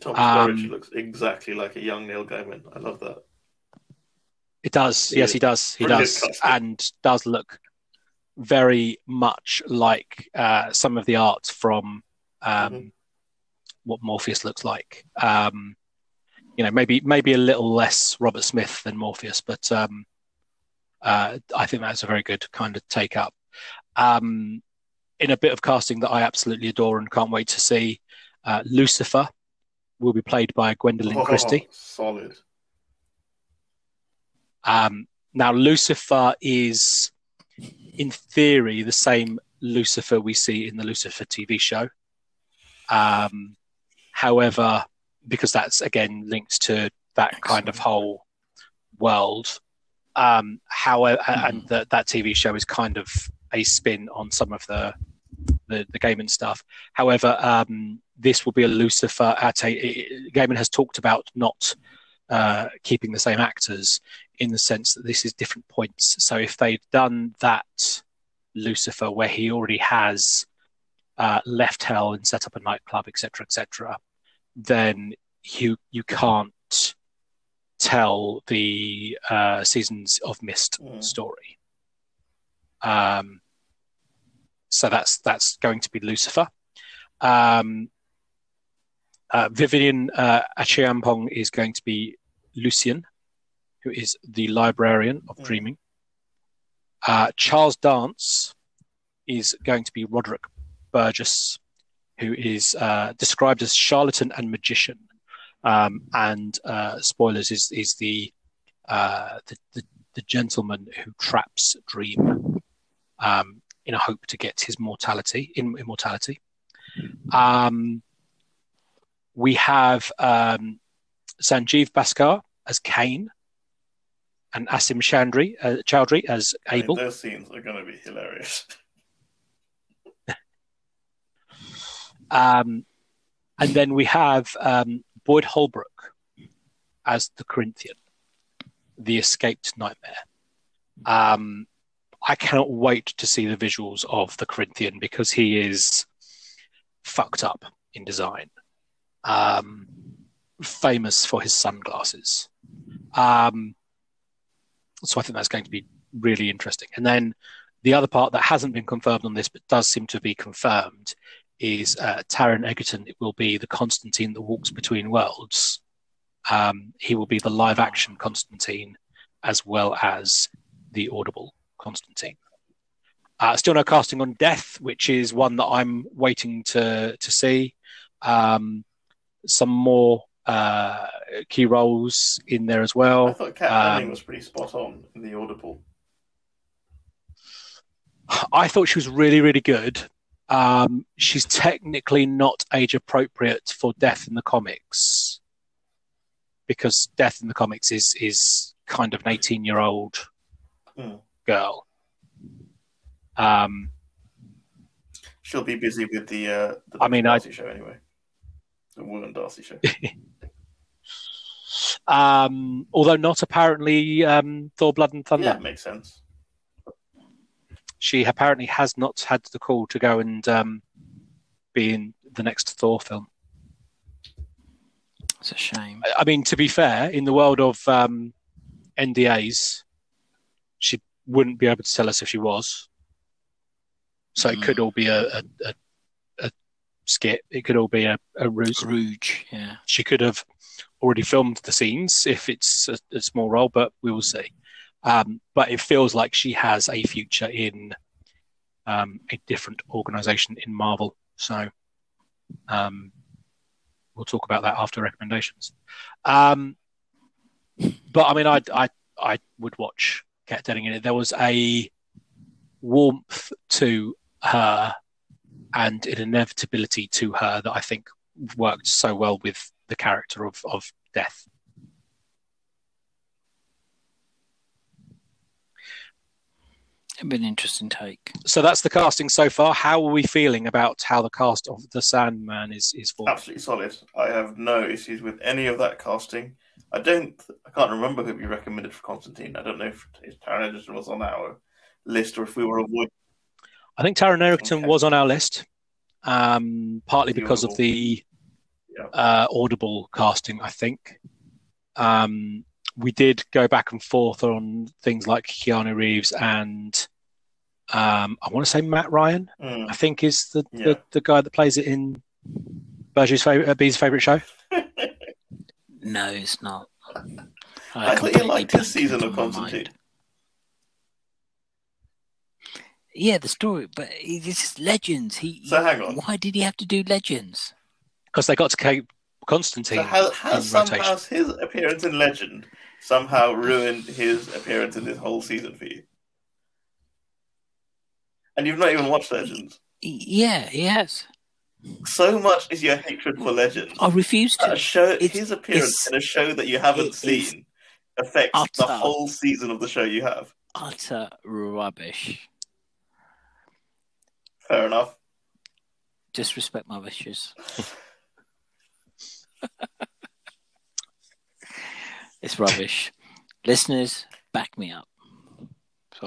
Tom Um, Sturridge looks exactly like a young Neil Gaiman. I love that. It does. Yes, he does. He Brilliant does, casting. and does look very much like uh, some of the art from um, Mhm. what Morpheus looks like. Um, you know, maybe maybe a little less Robert Smith than Morpheus, but um, uh, I think that's a very good kind of take up. Um, in a bit of casting that I absolutely adore and can't wait to see, uh, Lucifer will be played by Gwendoline Oh, Christie. Solid. Um, now, Lucifer is, in theory, the same Lucifer we see in the Lucifer TV show. Um, however, because that's again linked to that kind of whole world. Um, however, and that that TV show is kind of a spin on some of the the, the Gaiman stuff. However, um, this will be a Lucifer at a. Gaiman has talked about not uh, keeping the same actors in the sense that this is different points. So if they'd done that Lucifer where he already has uh, left hell and set up a nightclub, etc., etc., then you you can't tell the uh, seasons of Mist Mm. story. Um, so that's that's going to be Lucifer. Um, uh, Vivian uh, Acheampong is going to be Lucian, who is the librarian of Mm. dreaming. Uh, Charles Dance is going to be Roderick Burgess, who is uh, described as charlatan and magician. Um, and uh, spoilers is is the, uh, the, the the gentleman who traps Dream um, in a hope to get his mortality in immortality. Um, we have um, Sanjeev Bhaskar as Cain, and Asim Chandri, uh, Chowdhury as I mean, Abel. those scenes are going to be hilarious. [LAUGHS] Um, and then we have um, Boyd Holbrook as the Corinthian, the escaped nightmare. Um, I cannot wait to see the visuals of the Corinthian because he is fucked up in design. Um, famous for his sunglasses. Um, so I think that's going to be really interesting. And then the other part that hasn't been confirmed on this but does seem to be confirmed is uh, Taron Egerton It will be the Constantine that walks between worlds. Um, he will be the live action Constantine as well as the audible Constantine. Uh, still no casting on Death, which is one that I'm waiting to to see. Um, some more uh, key roles in there as well. I thought Kat um, Dennings was pretty spot on in the Audible. I thought she was really, really good. Um, she's technically not age appropriate for Death in the comics because Death in the comics is is kind of an eighteen year old Hmm. girl. Um, She'll be busy with the uh, the I mean, I- Darcy show anyway. The woman Darcy show. [LAUGHS] um, although not apparently um, Thor: Blood and Thunder. yeah, makes sense. She apparently has not had the call to go and um, be in the next Thor film. It's a shame. I- I mean, to be fair, in the world of um, NDAs, she wouldn't be able to tell us if she was. So it could all be a, a, a, a skit. It could all be a, a ruse. Rouge, yeah. She could have already filmed the scenes if it's a, a small role, but we will see. Um, but it feels like she has a future in um, a different organization in Marvel. So um, we'll talk about that after recommendations. Um, but I mean, I, I, I would watch Kat Denning in it. There was a warmth to her and an inevitability to her that I think worked so well with the character of, of Death. It'd be an interesting take. So that's the casting so far. How are we feeling about how the cast of the Sandman is is formed? Absolutely solid. I have no issues with any of that casting. I don't. I can't remember who we recommended for Constantine. I don't know if if Taron Egerton was on our list or if we were avoiding. I think Taron Egerton Okay. was on our list, um, partly because of the Yeah. uh, Audible casting. I think um, we did go back and forth on things like Keanu Reeves and um, I want to say Matt Ryan. Mm. I think is the, Yeah. the, the guy that plays it in Bergie's favorite uh, B's favorite show. [LAUGHS] No, it's not. I thought you completely liked his season of my Constantine. yeah, the story, but it's just legends. He, So hang on. Why did he have to do legends? because they got to keep Constantine So how, in has somehow rotation. his appearance in Legend somehow ruined his appearance in this whole season for you? And you've not even watched Legends. Yeah, he has. So much is your hatred for Legends. I refuse A to. show, It's- his appearance in a show that you haven't seen affects the whole season of the show you have. Utter rubbish. Fair enough. Just respect my wishes. [LAUGHS] it's rubbish. Listeners, back me up.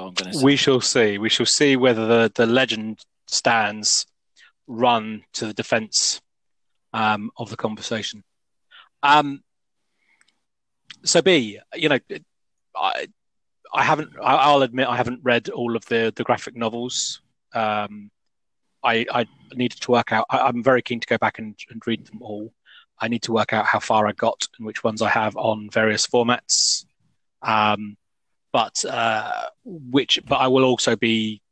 I'm going to. We shall see. We shall see whether the, the legend stands run to the defence um, of the conversation. Um, so, B, you know, I, I haven't. I, I'll admit I haven't read all of the the graphic novels. Um, I, I needed to work out. I, I'm very keen to go back and, and read them all. I need to work out how far I got and which ones I have on various formats. Um, but uh, which, but I will also be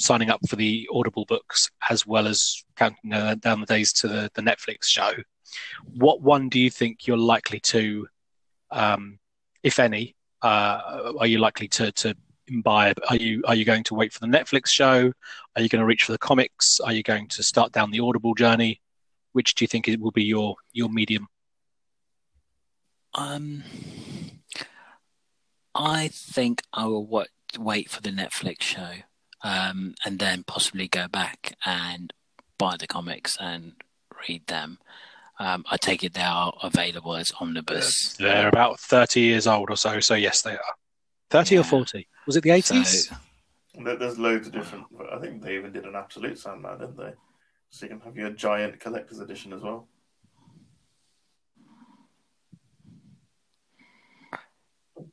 signing up for the Audible books as well as counting uh, down the days to the, the Netflix show. What one do you think you're likely to, um, if any, uh, are you likely to to imbibe? Are you are you going to wait for the Netflix show? Are you going to reach for the comics? Are you going to start down the Audible journey? Which do you think it will be your your medium? Um, I think I will wa- wait for the Netflix show, um, and then possibly go back and buy the comics and read them. Um, I take it they are available as omnibus. They're about thirty years old or so. So yes, they are. Thirty or forty? Was it the eighties? So, There's loads of different. I think they even did an Absolute Sandman, didn't they? So you can have your giant collector's edition as well.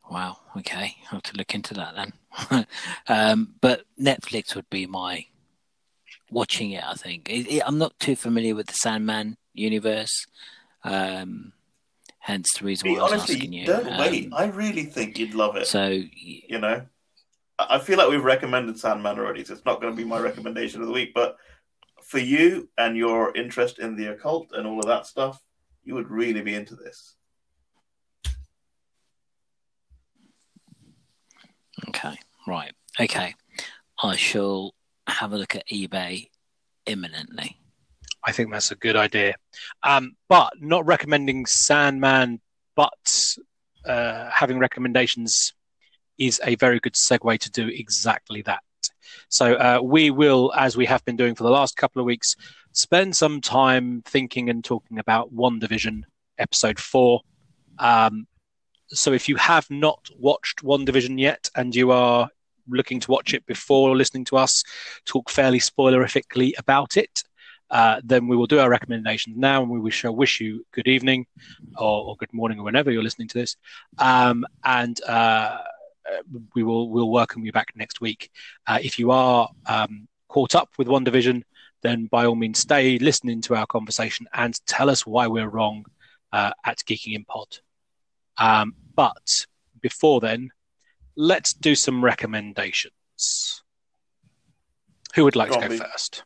Wow. Okay, I'll have to look into that then. [LAUGHS] um, but Netflix would be my watching it. I think it, it- I'm not too familiar with the Sandman universe. Um, hence the reason why I was asking you. don't Um, wait. I really think you'd love it. So you know, I I feel like we've recommended Sandman already, so it's not going to be my recommendation of the week. But for you and your interest in the occult and all of that stuff, you would really be into this. Okay, right. Okay. I shall have a look at eBay imminently. I think that's a good idea. Um, but not recommending Sandman, but uh, having recommendations is a very good segue to do exactly that. So uh, we will, as we have been doing for the last couple of weeks, spend some time thinking and talking about WandaVision episode four. Um, so if you have not watched WandaVision yet and you are looking to watch it before listening to us talk fairly spoilerifically about it, uh, then we will do our recommendations now, and we shall wish you good evening or, or good morning or whenever you're listening to this. Um, and uh, we will we'll welcome you back next week. Uh, if you are um, caught up with WandaVision, then by all means stay listening to our conversation and tell us why we're wrong uh, at Geeking in Pod. Um, but before then, let's do some recommendations. Who would like Go to go Lee. first?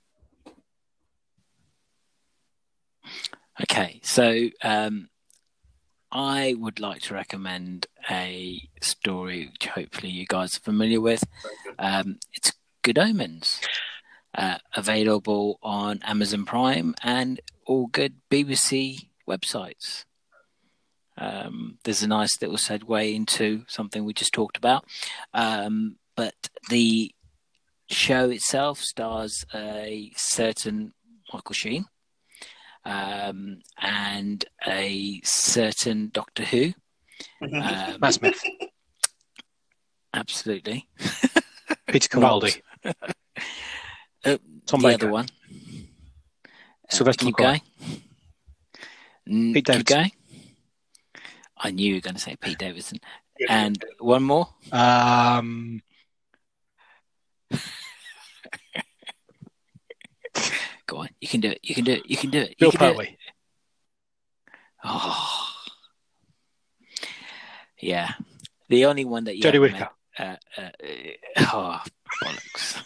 Okay, so um, I would like to recommend a story which hopefully you guys are familiar with. Um, it's Good Omens, uh, available on Amazon Prime and all good BBC websites. Um, there's a nice little segue into something we just talked about. Um, but the show itself stars a certain Michael Sheen um, and a certain Doctor Who. Um, Matt Smith, absolutely. [LAUGHS] Peter Capaldi, Uh, Tom the Baker. other one. Sylvester keep McCoy. going. Mm, Pete keep Davidson. going. I knew you were going to say Pete Davidson. And one more. Um, Go on. You can do it. You can do it. You can do it. You Bill can do it. Oh. Yeah. The only one that you Jodie haven't Whittaker. met- Uh, uh, uh, oh, Bollocks.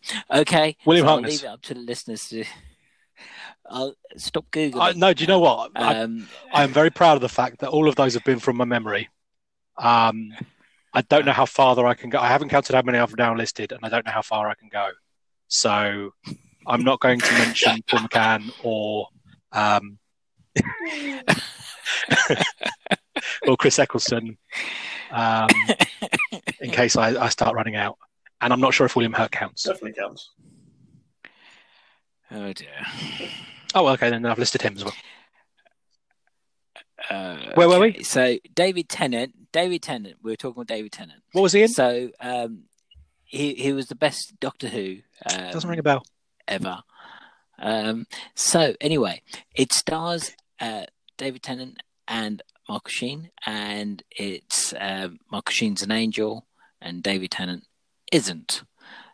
[LAUGHS] [LAUGHS] okay. William so I'll Harkness. leave it up to the listeners to. I'll stop googling. I, no, do you know what? I, um, I am very proud of the fact that all of those have been from my memory. Um, I don't know how far I can go. I haven't counted how many I've now listed, and I don't know how far I can go. So I'm not going to mention [LAUGHS] Paul McGann or um, [LAUGHS] or Chris Eccleston um, in case I, I start running out. And I'm not sure if William Hurt counts. Definitely counts. oh dear. Oh, okay, then I've listed him as well. Uh, Where were okay, we? So David Tennant. David Tennant. We were talking about David Tennant. What was he in? So um, he he was the best Doctor Who um, Doesn't ring a bell. ever. Um, so anyway, it stars uh, David Tennant and Michael Sheen, and it's um, Michael Sheen's an angel, and David Tennant isn't.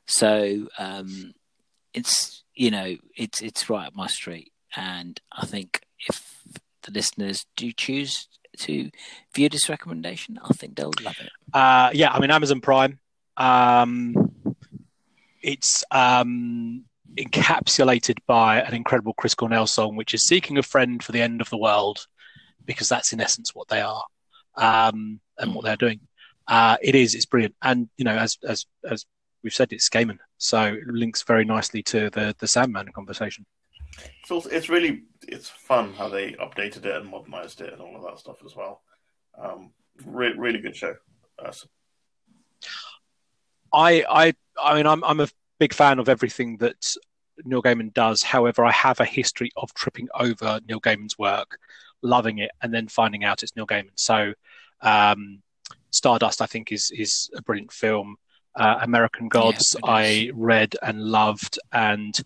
So um, it's you know it's it's right up my street, and I think if the listeners do choose to view this recommendation, I think they'll love it. Uh, yeah, I mean Amazon Prime. Um, it's um, encapsulated by an incredible Chris Cornell song, which is "Seeking a Friend for the End of the World," because that's in essence what they are um, and what they're doing. Uh, it is. It's brilliant, and you know, as as as we've said, it's Gaiman, so it links very nicely to the the Sandman conversation. It's also, it's really it's fun how they updated it and modernized it and all of that stuff as well. Um, re- really good show. Uh, so- I I I mean I'm I'm a big fan of everything that Neil Gaiman does. However, I have a history of tripping over Neil Gaiman's work, loving it, and then finding out it's Neil Gaiman. So, um, Stardust, I think, is is a brilliant film. Uh, American Gods, is. I read and loved, and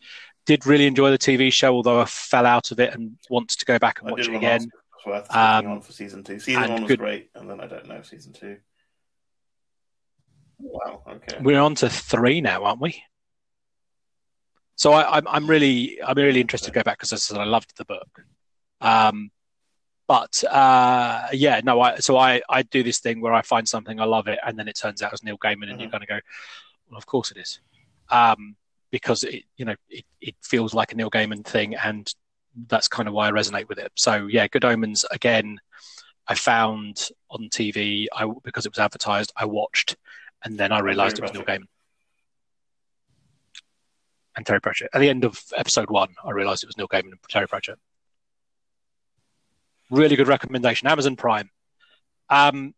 did really enjoy the TV show. Although I fell out of it and want to go back and I watch it again. ask if it was worth sticking Um, on for season two. Season one was good- great, and then I don't know season two. Wow. Okay. We're on to three now, aren't we? So I, I'm I'm really I'm really interested to go back because I said I loved the book. Um, but uh, yeah, no, I so I I do this thing where I find something I love it, and then it turns out it's Neil Gaiman, and you're going to go, well, of course it is, um, because it you know it, it feels like a Neil Gaiman thing, and that's kind of why I resonate with it. So yeah, Good Omens again. I found on TV I because it was advertised. I watched, and then I realised it was Neil Gaiman and Terry Pratchett. At the end of episode one, I realised it was Neil Gaiman and Terry Pratchett. Really good recommendation. Amazon Prime. Um,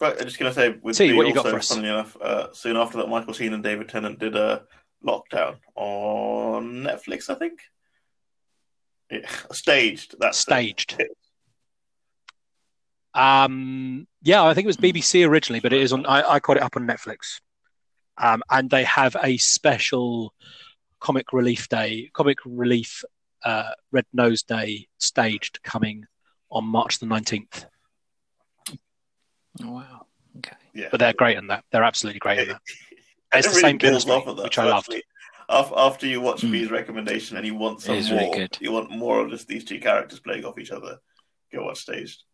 Right, I'm just going to say, with See, what you got also, for us? funnily enough, uh, soon after that, Michael Sheen and David Tennant did a lockdown on Netflix, I think. Yeah, [LAUGHS] staged. That's it. staged. Um, yeah, I think it was BBC originally, but it is on. I, I caught it up on Netflix, um, and they have a special comic relief day, comic relief uh, Red Nose Day staged coming on March the nineteenth. Oh, wow. Okay. Yeah. But they're great in that. They're absolutely great in that. [LAUGHS] It's it the really same builds chemistry, off of that, which I loved. After you watch Mm. B's recommendation and you want some more, really good. you want more of just these two characters playing off each other, go watch Staged.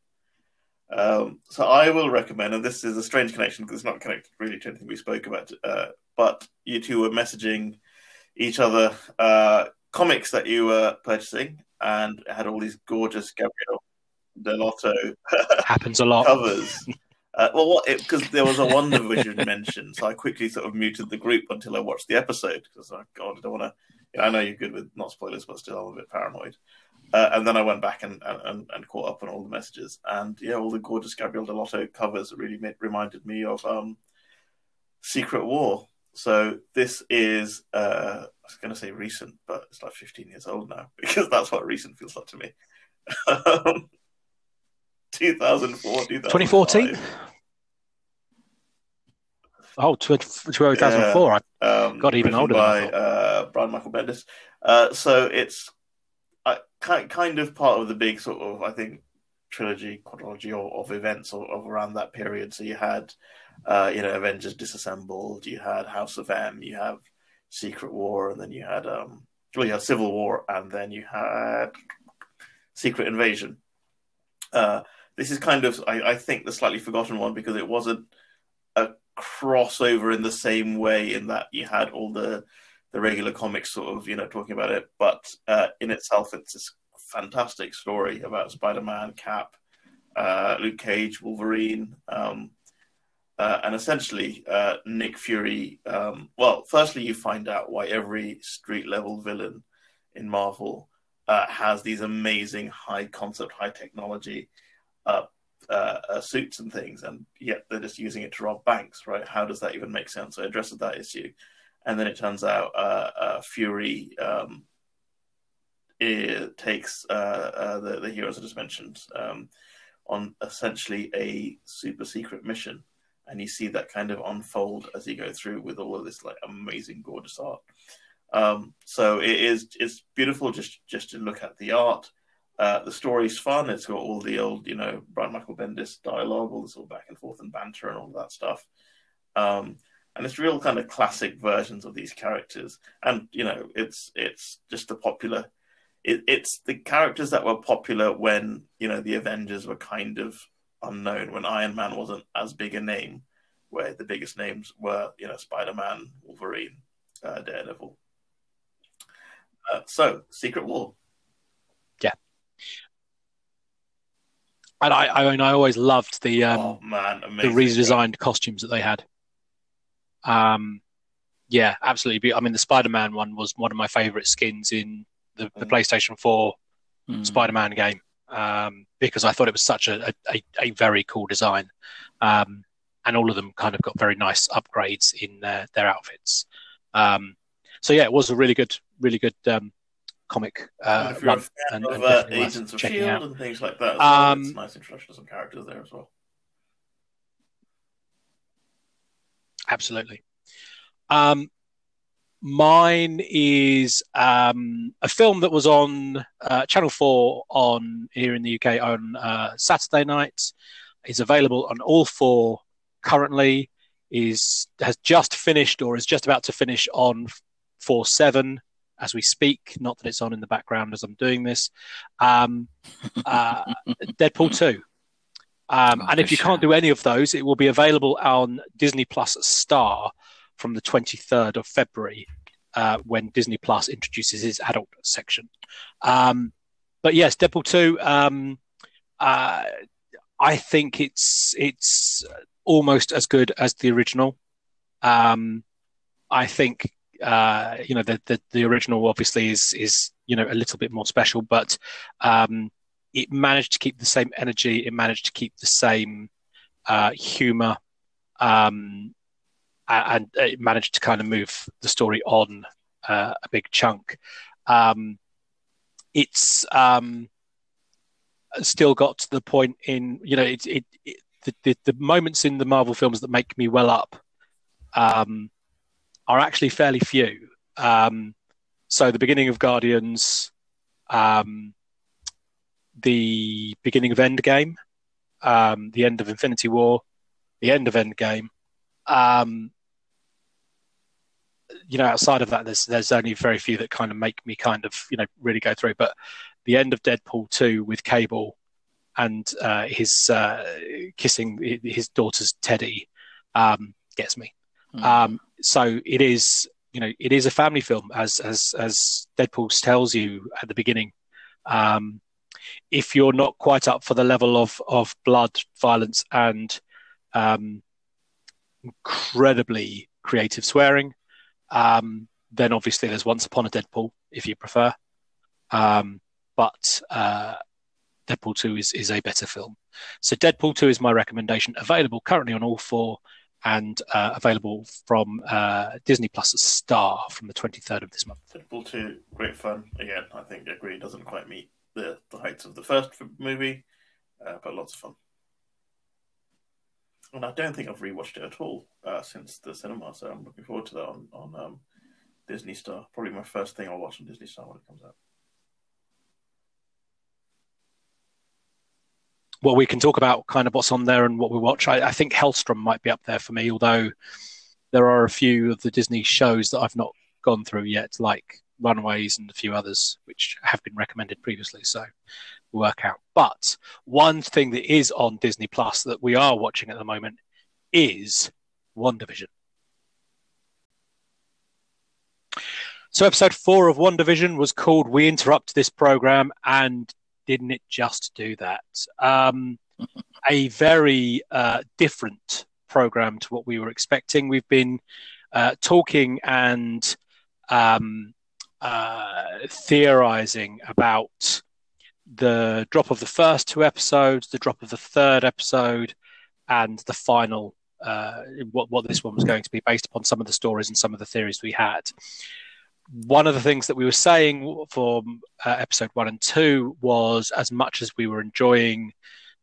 Um, so I will recommend, and this is a strange connection because it's not connected really to anything we spoke about, uh, but you two were messaging each other uh, comics that you were purchasing and it had all these gorgeous Gabriel Dell'Otto Happens a lot. [LAUGHS] covers. Uh, well, what? Because there was a WandaVision mention, so I quickly sort of muted the group until I watched the episode because oh god, I don't want to. You know, I know you're good with not spoilers, but still, I'm a bit paranoid. Uh, and then I went back and, and, and caught up on all the messages, and yeah, all the gorgeous Gabriel Dell'Otto covers really made, reminded me of um, Secret War. So this is, uh, I was going to say recent, but it's like 15 years old now [LAUGHS] because that's what recent feels like to me. [LAUGHS] Um, 2004, 2014? Oh, 2004. I Um, God, even written older than I by uh, Brian Michael Bendis. Uh, so it's uh, kind of part of the big sort of, I think, trilogy, quadrilogy of, of events of, of around that period. So you had, uh, you know, Avengers Disassembled, you had House of M, you have Secret War, and then you had, um, well, you had Civil War, and then you had Secret Invasion. Uh, this is kind of I, I think the slightly forgotten one because it wasn't a crossover in the same way in that you had all the the regular comics sort of you know talking about it, but uh, in itself it's this fantastic story about Spider-Man, Cap, uh, Luke Cage, Wolverine. Um, uh, and essentially, uh, Nick Fury. Um, well, firstly, you find out why every street level villain in Marvel uh, has these amazing high concept, high technology uh, uh, uh, suits and things, and yet they're just using it to rob banks, right? How does that even make sense? So it addresses that issue, and then it turns out Fury um, it takes the the heroes I just mentioned um, on essentially a super secret mission and you see that kind of unfold as you go through with all of this like amazing, gorgeous art. Um, so it is it's beautiful just just to look at the art. Uh, the story's fun. It's got all the old, you know, Brian Michael Bendis dialogue, all this all back and forth and banter and all that stuff. Um, and it's real kind of classic versions of these characters. And you know, it's it's just the popular. It, it's the characters that were popular when you know the Avengers were kind of unknown when Iron Man wasn't as big a name, where the biggest names were, you know, Spider Man, Wolverine, uh, Daredevil. Uh, so, Secret War. And I, I mean, I always loved the um, oh, man, the redesigned costumes that they had. Um, yeah, absolutely. I mean, the Spider-Man one was one of my favorite skins in the, the mm. PlayStation 4 mm. Spider-Man game um, because I thought it was such a, a, a very cool design. Um, and all of them kind of got very nice upgrades in their, their outfits. Um, so yeah, it was a really good, really good um, comic uh, run. And, of, and uh, Agents of Shield out. and things like that, well. Um, it's nice introduction to some characters there as well. Absolutely. Um, Mine is um, a film that was on uh, Channel Four on here in the UK on uh, Saturday nights. Is available on all four currently. Is has just finished or is just about to finish on four seven as we speak. Not that it's on in the background as I'm doing this. Um, [LAUGHS] uh, Deadpool two. Um, oh, and if you sure. can't do any of those, it will be available on Disney Plus Star from the 23rd of February uh, when Disney Plus introduces its adult section. Um, but yes, Deadpool 2, um, uh, I think it's it's almost as good as the original. Um, I think uh, you know the, the, the original obviously is is you know a little bit more special, but um, it managed to keep the same energy. It managed to keep the same uh, humor. Um, and it managed to kind of move the story on uh, a big chunk. Um, it's um, still got to the point in you know it, it, it the, the, the moments in the Marvel films that make me well up um, are actually fairly few. Um, so the beginning of Guardians, um, the beginning of Endgame, um, the end of Infinity War, the end of Endgame, um, you know, outside of that, there's there's only very few that kind of make me kind of you know really go through. But the end of Deadpool two with Cable and uh, his uh, kissing his daughter's Teddy um, gets me. Mm. Um, so it is you know it is a family film as as as Deadpool tells you at the beginning. Um, if you're not quite up for the level of of blood, violence, and um, incredibly creative swearing, um, then obviously there's Once Upon a Deadpool, if you prefer. Um, but uh, Deadpool 2 is, is a better film. So Deadpool 2 is my recommendation, available currently on all four and uh, available from uh, Disney Plus Star from the 23rd of this month. Deadpool 2, great fun. Again, I think agree, doesn't quite meet the, the heights of the first movie, uh, but lots of fun. And I don't think I've rewatched it at all uh, since the cinema, so I'm looking forward to that on, on um, Disney Star. Probably my first thing I'll watch on Disney Star when it comes out. Well, we can talk about kind of what's on there and what we watch. I, I think Helstrom might be up there for me, although there are a few of the Disney shows that I've not gone through yet, like Runaways and a few others, which have been recommended previously. So work out. But one thing that is on Disney Plus that we are watching at the moment is WandaVision. So, episode four of WandaVision was called We Interrupt This Program, and didn't it just do that? Um, a very uh, different program to what we were expecting. We've been uh, talking and um, uh, theorizing about the drop of the first two episodes, the drop of the third episode, and the final. Uh, what what this one was going to be based upon some of the stories and some of the theories we had. One of the things that we were saying for uh, episode one and two was as much as we were enjoying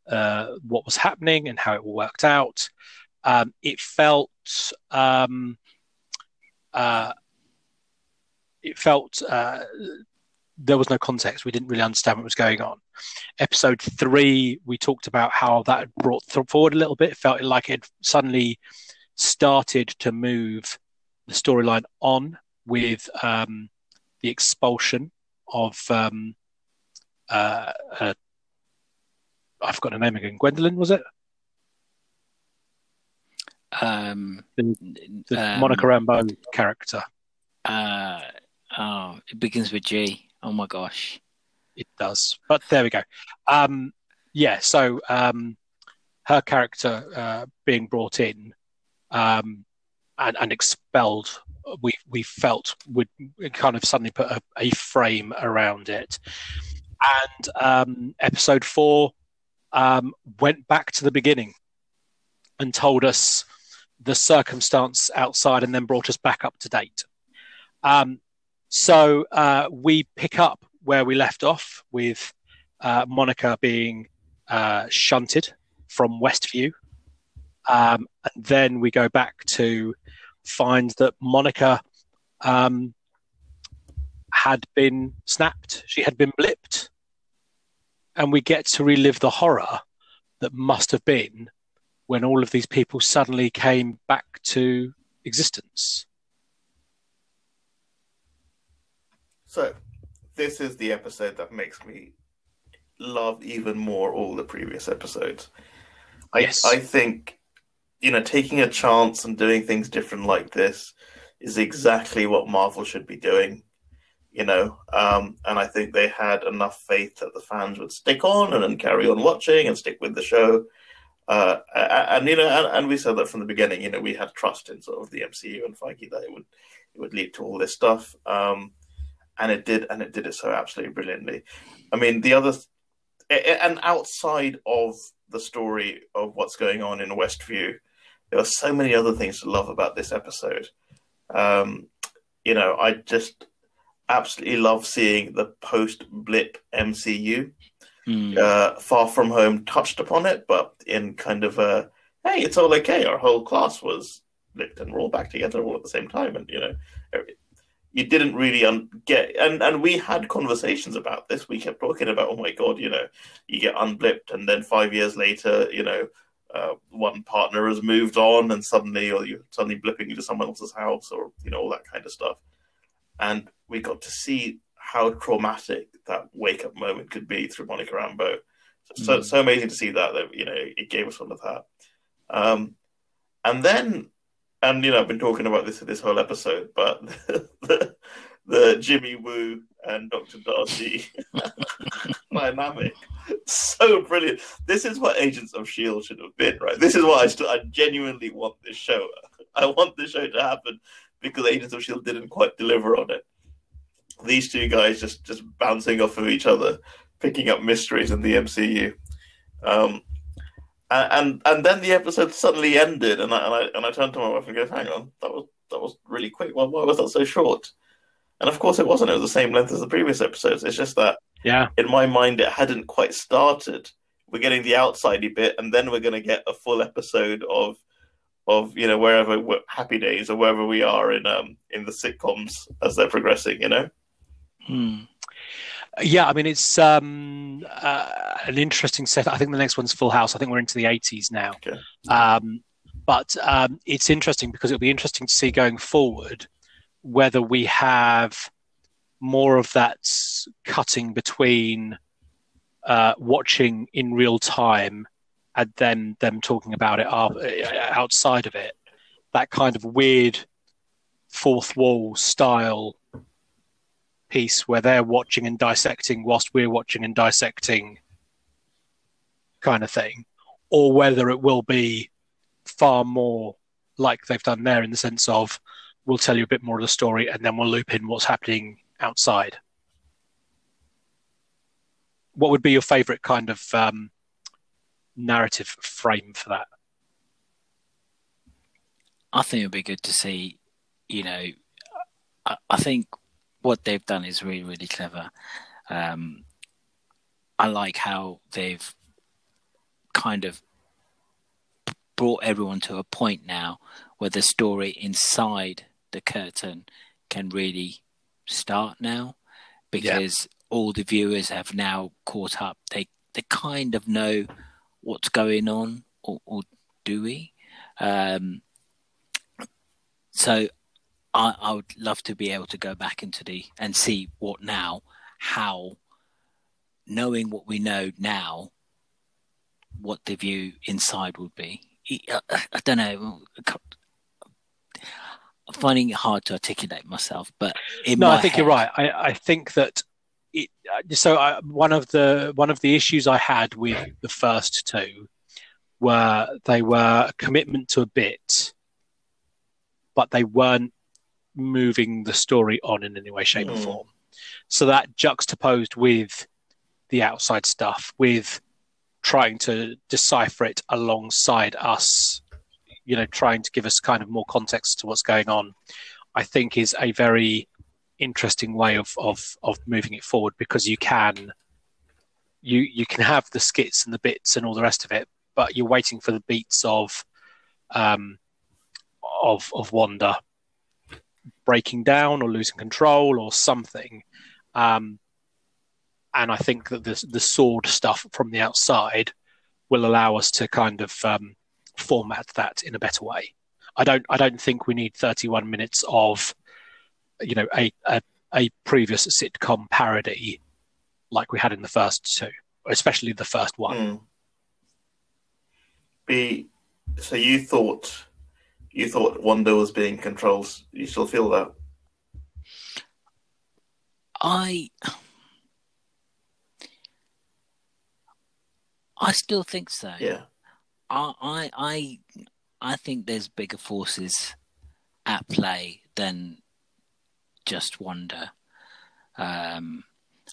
uh, what was happening and how it all worked out, um, it felt um, uh, it felt uh, there was no context. We didn't really understand what was going on. Episode three, we talked about how that brought forward a little bit. It felt like it suddenly started to move the storyline on with um, the expulsion of um, uh, uh, I've got a name again. Gwendolyn was it? Um, the, the um, Monica Rambeau character. Uh, oh, it begins with G. Oh my gosh. It does. But there we go. Um, yeah, so um, her character uh, being brought in um, and, and, expelled, we we felt would kind of suddenly put a, a frame around it. And um, episode four um, went back to the beginning and told us the circumstance outside and then brought us back up to date. Um, so uh, we pick up where we left off with uh, Monica being uh, shunted from Westview. Um, and then we go back to find that Monica um, had been snapped, she had been blipped. And we get to relive the horror that must have been when all of these people suddenly came back to existence. So, this is the episode that makes me love even more all the previous episodes. I, yes. I think, you know, taking a chance and doing things different like this is exactly what Marvel should be doing. You know, um, and I think they had enough faith that the fans would stick on and, and carry on watching and stick with the show. Uh, and you know, and, and, we said that from the beginning. You know, we had trust in sort of the MCU and Feige that it would it would lead to all this stuff. Um, and it did, and it did it so absolutely brilliantly. I mean, the other, and outside of the story of what's going on in Westview, there are so many other things to love about this episode. Um, you know, I just absolutely love seeing the post blip MCU. Mm. Uh, Far From Home touched upon it, but in kind of a hey, it's all okay. Our whole class was blipped and we're all back together all at the same time, and you know, you didn't really un- get and and we had conversations about this we kept talking about oh my god you know you get unblipped and then five years later you know uh, one partner has moved on and suddenly or you're suddenly blipping into someone else's house or you know all that kind of stuff. And we got to see how traumatic that wake up moment could be through Monica Rambeau. So, so, so amazing to see that that you know it gave us all of that. Um, and then and you know I've been talking about this this whole episode, but [LAUGHS] the, the Jimmy Woo and Dr. Darcy [LAUGHS] [LAUGHS] dynamic, so brilliant. This is what Agents of Shield should have been, right? This is what I st- I genuinely want this show. [LAUGHS] I want this show to happen because Agents of Shield didn't quite deliver on it. These two guys just just bouncing off of each other, picking up mysteries in the MCU. Um, and and then the episode suddenly ended, and I and I, and I turned to my wife and go, "Hang on, that was that was really quick. Why, why was that so short?" And of course, it wasn't. It was the same length as the previous episodes. It's just that, yeah, in my mind, it hadn't quite started. We're getting the outsidey bit, and then we're going to get a full episode of of you know wherever Happy Days or wherever we are in um in the sitcoms as they're progressing. You know. Hmm. Yeah, I mean it's um, uh, an interesting set. I think the next one's Full House. I think we're into the 80s now. Okay. Um, but um, it's interesting because it'll be interesting to see going forward whether we have more of that cutting between uh, watching in real time and then them talking about it outside of it. That kind of weird fourth wall style piece where they're watching and dissecting whilst we're watching and dissecting kind of thing, or whether it will be far more like they've done there in the sense of we'll tell you a bit more of the story and then we'll loop in what's happening outside. What would be your favorite kind of um, narrative frame for that? I think it'd be good to see, you know, I, I think what they've done is really, really clever. Um, I like how they've kind of brought everyone to a point now where the story inside the curtain can really start now because yeah. all the viewers have now caught up. They they kind of know what's going on, or, or do we? Um, so I, I would love to be able to go back into the and see what now, how, knowing what we know now, what the view inside would be. I, I don't know. I'm finding it hard to articulate myself, but no, I think head, you're right. I, I think that it, uh, so I, one of the one of the issues I had with the first two were they were a commitment to a bit, but they weren't moving the story on in any way, shape, mm. or form. So that juxtaposed with the outside stuff, with trying to decipher it alongside us, you know, trying to give us kind of more context to what's going on, I think is a very interesting way of of of moving it forward because you can you you can have the skits and the bits and all the rest of it, but you're waiting for the beats of um of of Wanda breaking down or losing control or something. Um, and I think that the the sword stuff from the outside will allow us to kind of um, format that in a better way. I don't I don't think we need 31 minutes of you know a a, a previous sitcom parody like we had in the first two, especially the first one. Mm. Be so you thought you thought Wanda was being controlled. You still feel that? I I still think so. Yeah. I I I I think there's bigger forces at play than just Wanda. Um,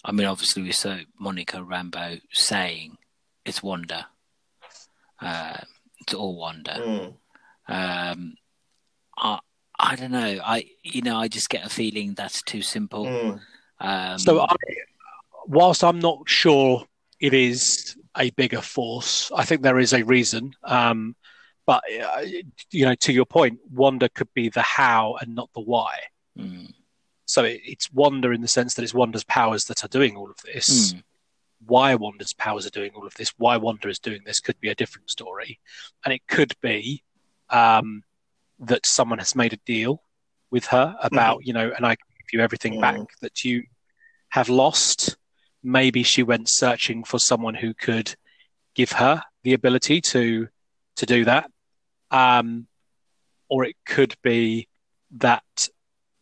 I mean, obviously, we saw Monica Rambeau saying it's Wanda. Uh, it's all Wanda. Mm. Um, I I don't know. I you know I just get a feeling that's too simple. Mm. Um, so, I, whilst I'm not sure it is a bigger force, I think there is a reason. Um, but uh, you know, to your point, Wanda could be the how and not the why. Mm. So it, it's Wanda in the sense that it's Wanda's powers that are doing all of this. Mm. Why Wanda's powers are doing all of this, why Wanda is doing this, could be a different story, and it could be um, that someone has made a deal with her about, mm-hmm. you know, and I give you everything mm. back that you have lost. Maybe she went searching for someone who could give her the ability to to do that, um, or it could be that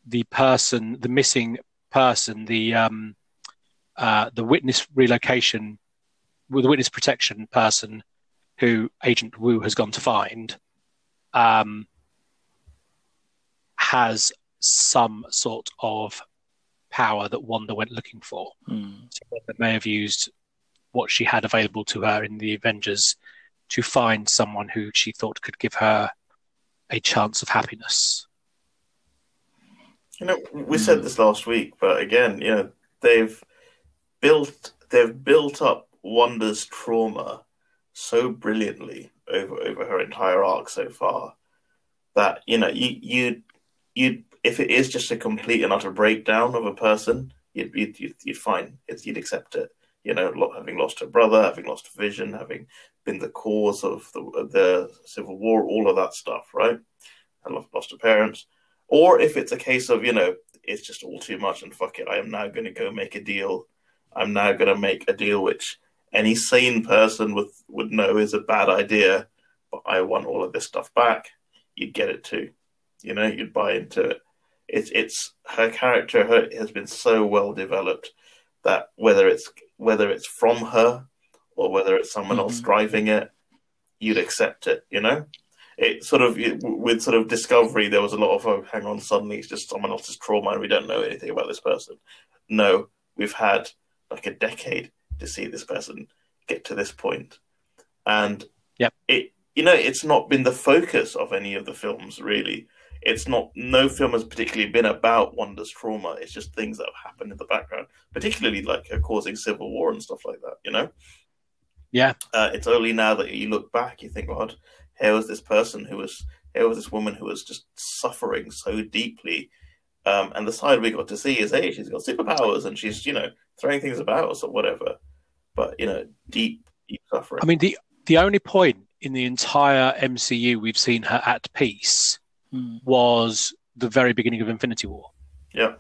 the person, the missing person, the um, uh, the witness relocation, with the witness protection person who Agent Woo has gone to find, um, has some sort of power that Wanda went looking for. Mm. So Wanda may have used what she had available to her in the Avengers to find someone who she thought could give her a chance of happiness. You know, we said this last week, but again, you know, they've built they've built up Wanda's trauma so brilliantly over over her entire arc so far that you know you you you if it is just a complete and utter breakdown of a person, you'd you'd, you'd, you'd fine, it's, you'd accept it. You know, having lost her brother, having lost Vision, having been the cause of the the civil war, all of that stuff, right? And lost, lost her parents, or if it's a case of you know it's just all too much and fuck it, I am now going to go make a deal. I'm now going to make a deal which any sane person would would know is a bad idea, but I want all of this stuff back. You'd get it too, you know. You'd buy into it. It's it's her character her, has been so well developed that whether it's whether it's from her or whether it's someone mm-hmm. else driving it, you'd accept it. You know, it sort of with sort of discovery, there was a lot of oh, hang on, suddenly it's just someone else's trauma and we don't know anything about this person. No, we've had like a decade to see this person get to this point, and yeah, it you know it's not been the focus of any of the films really. It's not no film has particularly been about Wanda's trauma. It's just things that have happened in the background, particularly like her causing civil war and stuff like that. You know. Yeah. Uh, it's only now that you look back, you think, God, here was this person who was, here was this woman who was just suffering so deeply. Um, and the side we got to see is, hey, she's got superpowers and she's, you know, throwing things about us or whatever. But, you know, deep, deep suffering. I mean, the, the only point in the entire MCU we've seen her at peace mm. was the very beginning of Infinity War. Yeah.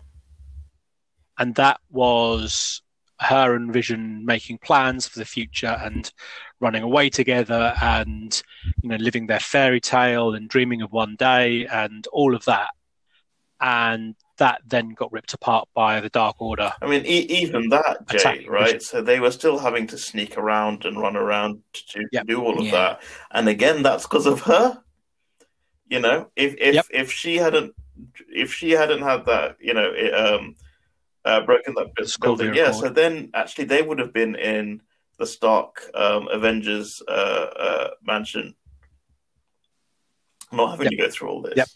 And that was her and Vision making plans for the future and running away together and you know living their fairy tale and dreaming of one day and all of that and that then got ripped apart by the Dark Order. I mean, e- even that, Jay, right? Vision. So they were still having to sneak around and run around to, yep. do all of yeah. that, and again, that's because of her. You know, if if yep. if she hadn't if she hadn't had that, you know, it, um, uh, broken that building. Yeah, so then actually they would have been in the Stark um, Avengers uh, uh, mansion, not having yep. to go through all this. Yep.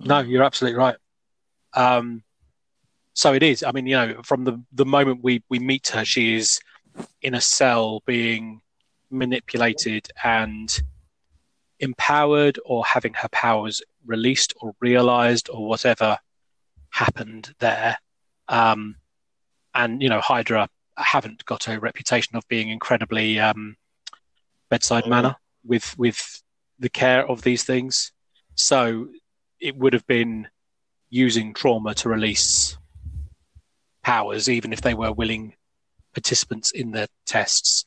No, you're absolutely right. Um, so it is. I mean, you know, from the the moment we we meet her, she is in a cell being manipulated and empowered, or having her powers released or realized, or whatever happened there. Um, and you know, Hydra haven't got a reputation of being incredibly um, bedside mm. manner with with the care of these things. So it would have been using trauma to release powers, even if they were willing participants in the tests.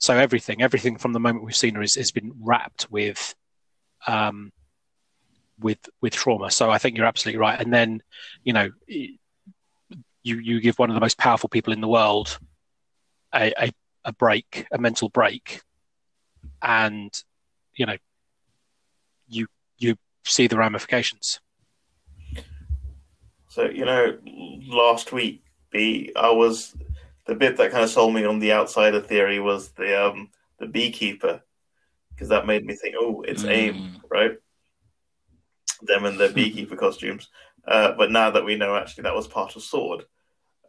So everything, everything from the moment we've seen her is, has been wrapped with um, with with trauma. So I think you're absolutely right. And then, you know, you you give one of the most powerful people in the world a a, a break, a mental break, and you know, you you see the ramifications. So you know, last week, the I was the bit that kind of sold me on the outsider theory was the um the beekeeper because that made me think, oh, it's mm. AIM, right? them in their beekeeper costumes. Uh, but now that we know actually that was part of Sword,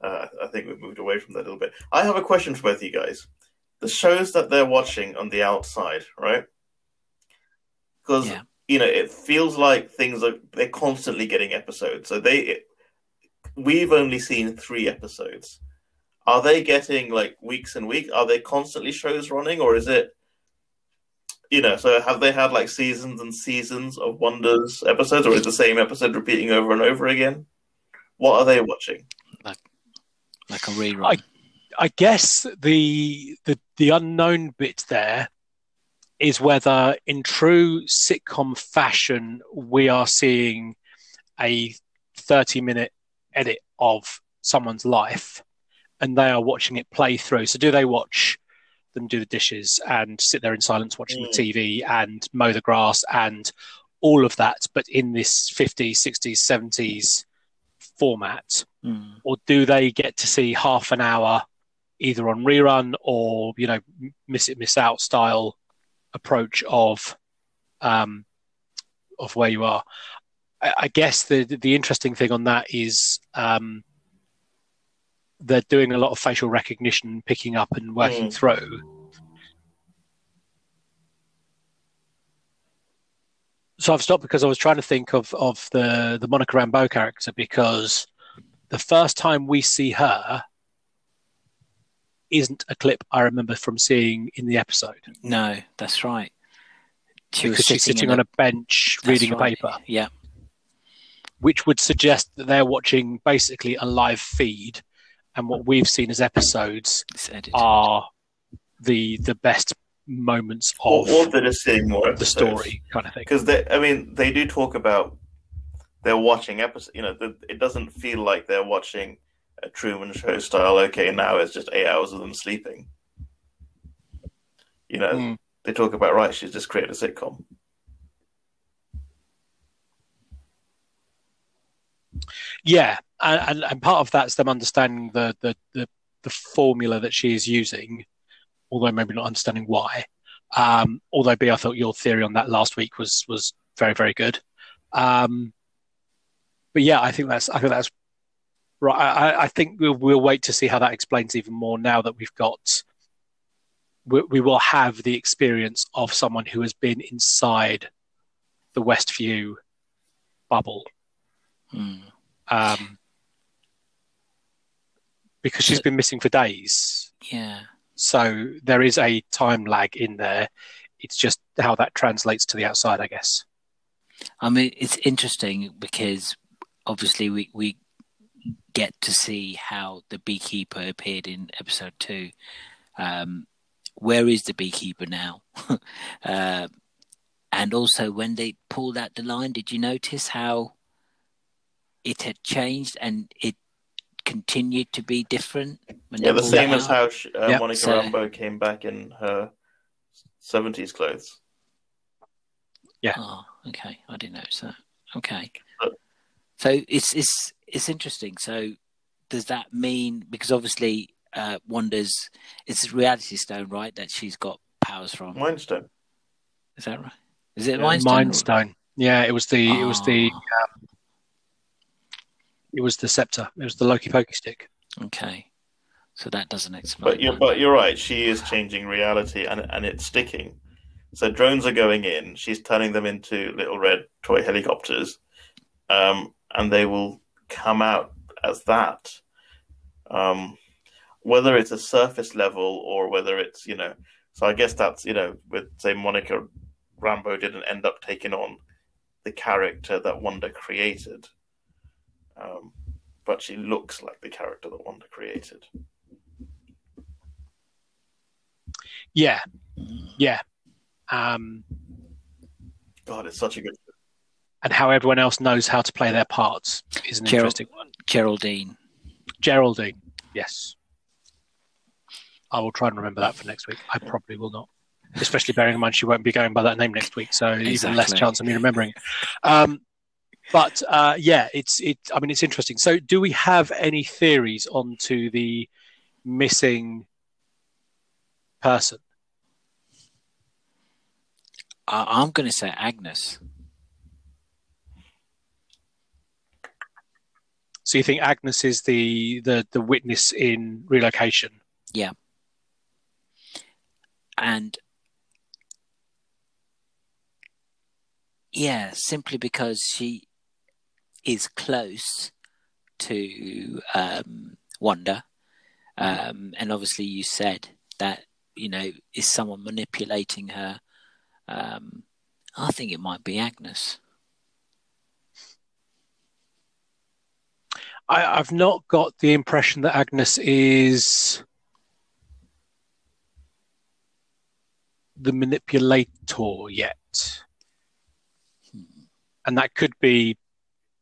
uh, I think we've moved away from that a little bit. I have a question for both of you guys. The shows that they're watching on the outside, right? Because yeah. you know it feels like things are they're constantly getting episodes. So they, it, we've only seen three episodes. Are they getting like weeks and weeks? Are they constantly shows running, or is it you know, so have they had like seasons and seasons of Wanda's episodes, or is the same episode repeating over and over again? What are they watching? Like, like a rerun. I, I guess the the the unknown bit there is whether, in true sitcom fashion, we are seeing a thirty-minute edit of someone's life, and they are watching it play through. So, do they watch? them do the dishes and sit there in silence watching mm. the TV and mow the grass and all of that, but in this 50s, 60s, 70s format? Mm. Or do they get to see half an hour either on rerun or, you know, miss it, miss out style approach of, um, of where you are? I, I guess the, the interesting thing on that is, um, they're doing a lot of facial recognition, picking up and working mm. through. So I've stopped because I was trying to think of of the the Monica Rambeau character because the first time we see her isn't a clip I remember from seeing in the episode. No, that's right. She because she's sitting on a, a bench reading right. a paper. Yeah. Which would suggest that they're watching basically a live feed and what we've seen as episodes are the the best moments of or they're just seeing more the episodes. story kind of thing. because they i mean they do talk about they're watching episodes you know the, it doesn't feel like they're watching a truman show style okay now it's just eight hours of them sleeping you know Mm. they talk about right she's just created a sitcom Yeah, and, and, part of that's them understanding the, the, the, the formula that she is using, although maybe not understanding why. Um, although B, I thought your theory on that last week was was very very good. Um, but yeah, I think that's I think that's right. I, I think we'll we'll wait to see how that explains even more now that we've got. We, we will have the experience of someone who has been inside the Westview bubble Hmm. um, because she's been missing for days. Yeah. So there is a time lag in there. It's just how that translates to the outside, I guess. I mean, it's interesting because obviously we, we get to see how the beekeeper appeared in episode two. Um, where is the beekeeper now? [LAUGHS] uh, and also, when they pulled out the line, did you notice how it had changed and it continued to be different? When yeah the same as how sh uh, Yep. monica So- Rambeau came back in her 70s clothes Yeah. Oh, okay. I didn't know that. Okay. But- So it's it's it's interesting. So does that mean because obviously uh Wanda's it's reality stone, right? That she's got powers from. mind stone Is that right? Is it Yeah, Mind Mind Stone. Yeah, it was the it was the Ah, it was the scepter. It was the Loki Pokey stick. okay. So that doesn't explain. But you're but you're right. She is changing reality, and and it's sticking. So drones are going in. She's turning them into little red toy helicopters, um, and they will come out as that. Um, whether it's a surface level or whether it's you know. So I guess that's you know with say Monica Rambeau didn't end up taking on the character that Wanda created, um, but she looks like the character that Wanda created. Yeah, yeah. Um, God, it's such a good. and how everyone else knows how to play their parts is an Gerald- interesting one. Geraldine. Geraldine, yes. I will try and remember that for next week. I probably will not, especially bearing in mind she won't be going by that name next week, so even less chance of me remembering it. Um, but uh, yeah, it's it. I mean, it's interesting. So, do we have any theories onto the missing person? I, I'm going to say Agnes. So, you think Agnes is the the the witness in relocation? Yeah. And yeah, simply because she is close to um, Wanda, um, and obviously you said that you know is someone manipulating her. Um, I think it might be Agnes. I, I've not got the impression that Agnes is the manipulator yet. And that could be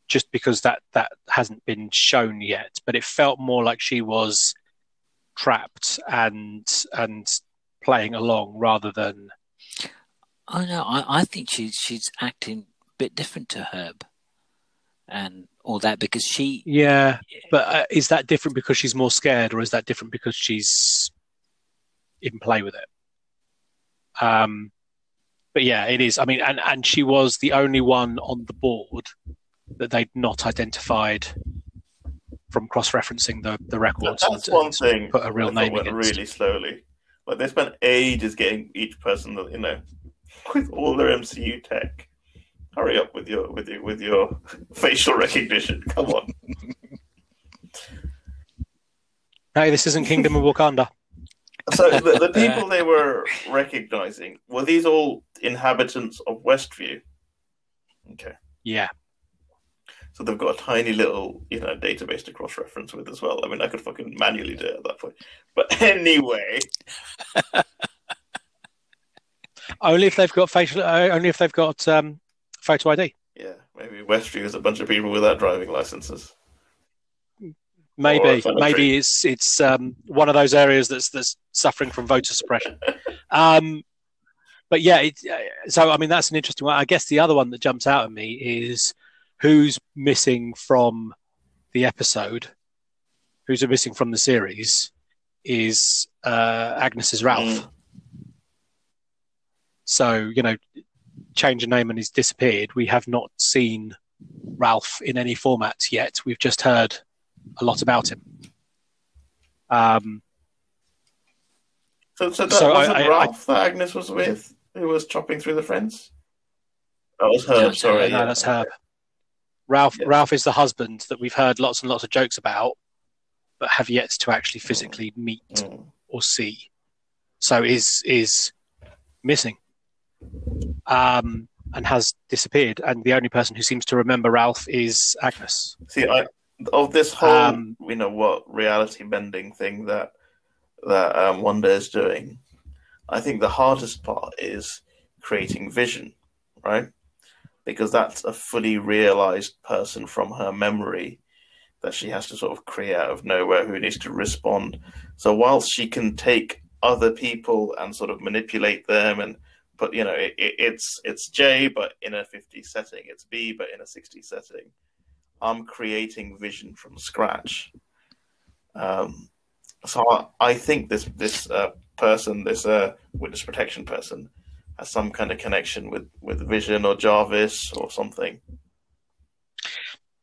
just because that, that hasn't been shown yet, but it felt more like she was trapped and and playing along rather than I know. I, I think she's she's acting a bit different to Herb, and all that because she yeah. But uh, is that different because she's more scared, or is that different because she's in play with it? Um, but yeah, it is. I mean, and and she was the only one on the board that they'd not identified from cross-referencing the the records. That's and- one and thing. Put a real name went against. really slowly. Like they spent ages getting each person, you know, with all their MCU tech. Hurry up with your with your with your [LAUGHS] facial recognition. Come on. Hey, this isn't Kingdom of Wakanda. So the, the [LAUGHS] people they were recognizing were these all inhabitants of Westview? Okay. Yeah, So they've got a tiny little, you know, database to cross-reference with as well. I mean, I could fucking manually do it at that point. But [LAUGHS] anyway, [LAUGHS] only if they've got facial. Uh, only if they've got um, photo ID. yeah, maybe Westview is a bunch of people without driving licenses. Maybe, maybe it's it's um, one of those areas that's that's suffering from voter suppression. [LAUGHS] um, but yeah, it, uh, so I mean that's an interesting one. I guess the other one that jumps out at me is who's missing from the episode, who's missing from the series, is uh, Agnes's Ralph. Mm. So you know, change a name and he's disappeared. We have not seen Ralph in any format yet. We've just heard a lot about him. Um, So, so that So wasn't I- I- Ralph that Agnes was with, who was chopping through the fence. That was No, her. sorry, Herb. no, yeah. that's Herb. Ralph. Yeah. Ralph is the husband that we've heard lots and lots of jokes about, but have yet to actually physically meet Mm. or see. So is is missing, um, and has disappeared. And the only person who seems to remember Ralph is Agnes. See, I of this whole, Um, you know, what reality bending thing that that um, Wanda is doing. I think the hardest part is creating vision, right? Because that's a fully realized person from her memory that she has to sort of create out of nowhere who needs to respond. So whilst she can take other people and sort of manipulate them and put, you know, it, it, it's it's J but in a 50 setting, it's B but in a 60 setting. I'm creating vision from scratch. Um, so I, I think this this uh, person, this uh, witness protection person, has some kind of connection with with Vision or Jarvis or something.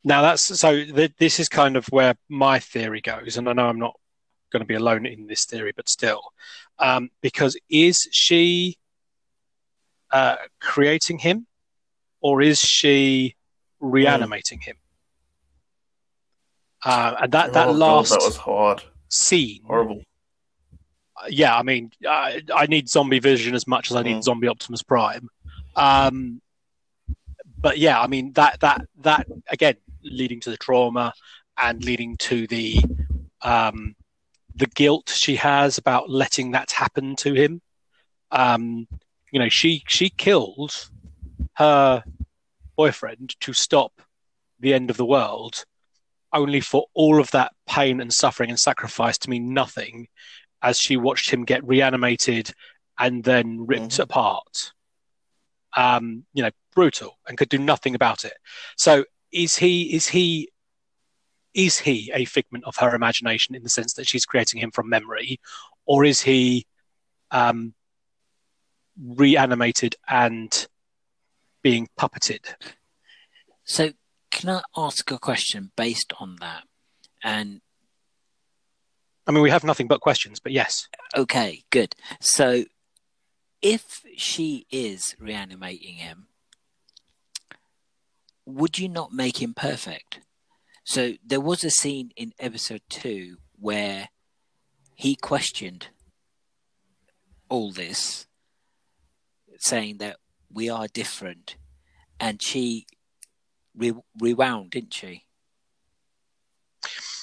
Now that's so. Th- this is kind of where my theory goes, and I know I'm not going to be alone in this theory, but still, um, because is she uh, creating him, or is she reanimating him? Uh, and that that Oh, God, last that was hard, scene, horrible. Yeah, I mean, I, I need zombie vision as much as I need Mm. zombie Optimus Prime. Um, but yeah, I mean that that that again leading to the trauma and leading to the um, the guilt she has about letting that happen to him. Um, you know, she she killed her boyfriend to stop the end of the world, only for all of that pain and suffering and sacrifice to mean nothing as she watched him get reanimated and then ripped Mhm. apart. Um, you know, brutal and could do nothing about it. So is he is he is he a figment of her imagination in the sense that she's creating him from memory, or is he um, reanimated and being puppeted? So, can I ask a question based on that? And I mean, we have nothing but questions, but yes. okay, good. So, if she is reanimating him, would you not make him perfect? So, there was a scene in episode two where he questioned all this, saying that we are different, and she re- rewound, didn't she?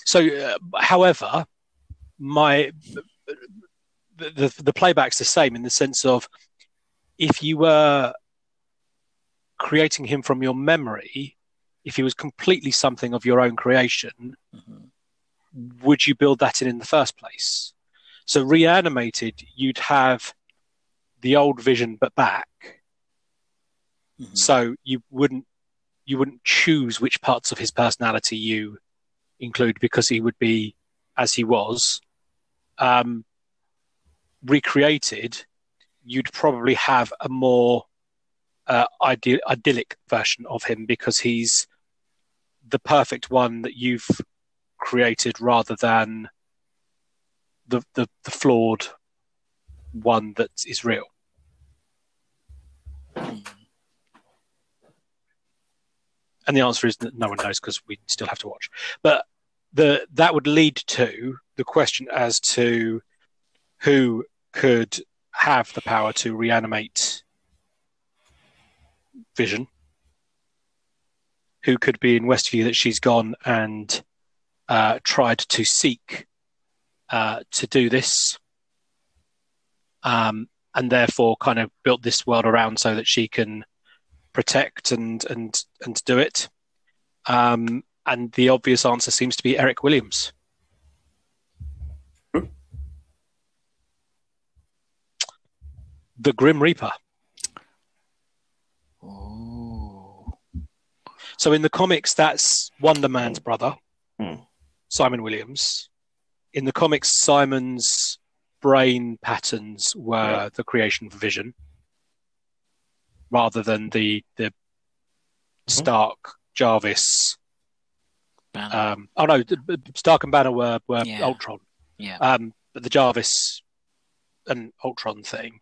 So, uh, however, my the, the the playback's the same in the sense of if you were creating him from your memory, if he was completely something of your own creation, Mhm. would you build that in in the first place? So reanimated, you'd have the old vision but back. Mhm. So you wouldn't you wouldn't choose which parts of his personality you include because he would be as he was. Um, recreated, you'd probably have a more uh, idyllic version of him because he's the perfect one that you've created rather than the, the, the flawed one that is real. And the answer is that no one knows because we still have to watch. But the that would lead to the question as to who could have the power to reanimate Vision. who could be in Westview that she's gone and uh, tried to seek uh, to do this, um, and therefore kind of built this world around so that she can protect and and and do it. Um, and the obvious answer seems to be Eric Williams. The Grim Reaper. Oh. So in the comics, that's Wonder Man's brother, Hmm. Simon Williams. In the comics, Simon's brain patterns were Yeah. the creation of Vision, rather than the the Stark Jarvis. Banner. Um, oh no, Stark and Banner were were Yeah. Ultron. yeah. um, but the Jarvis and Ultron thing.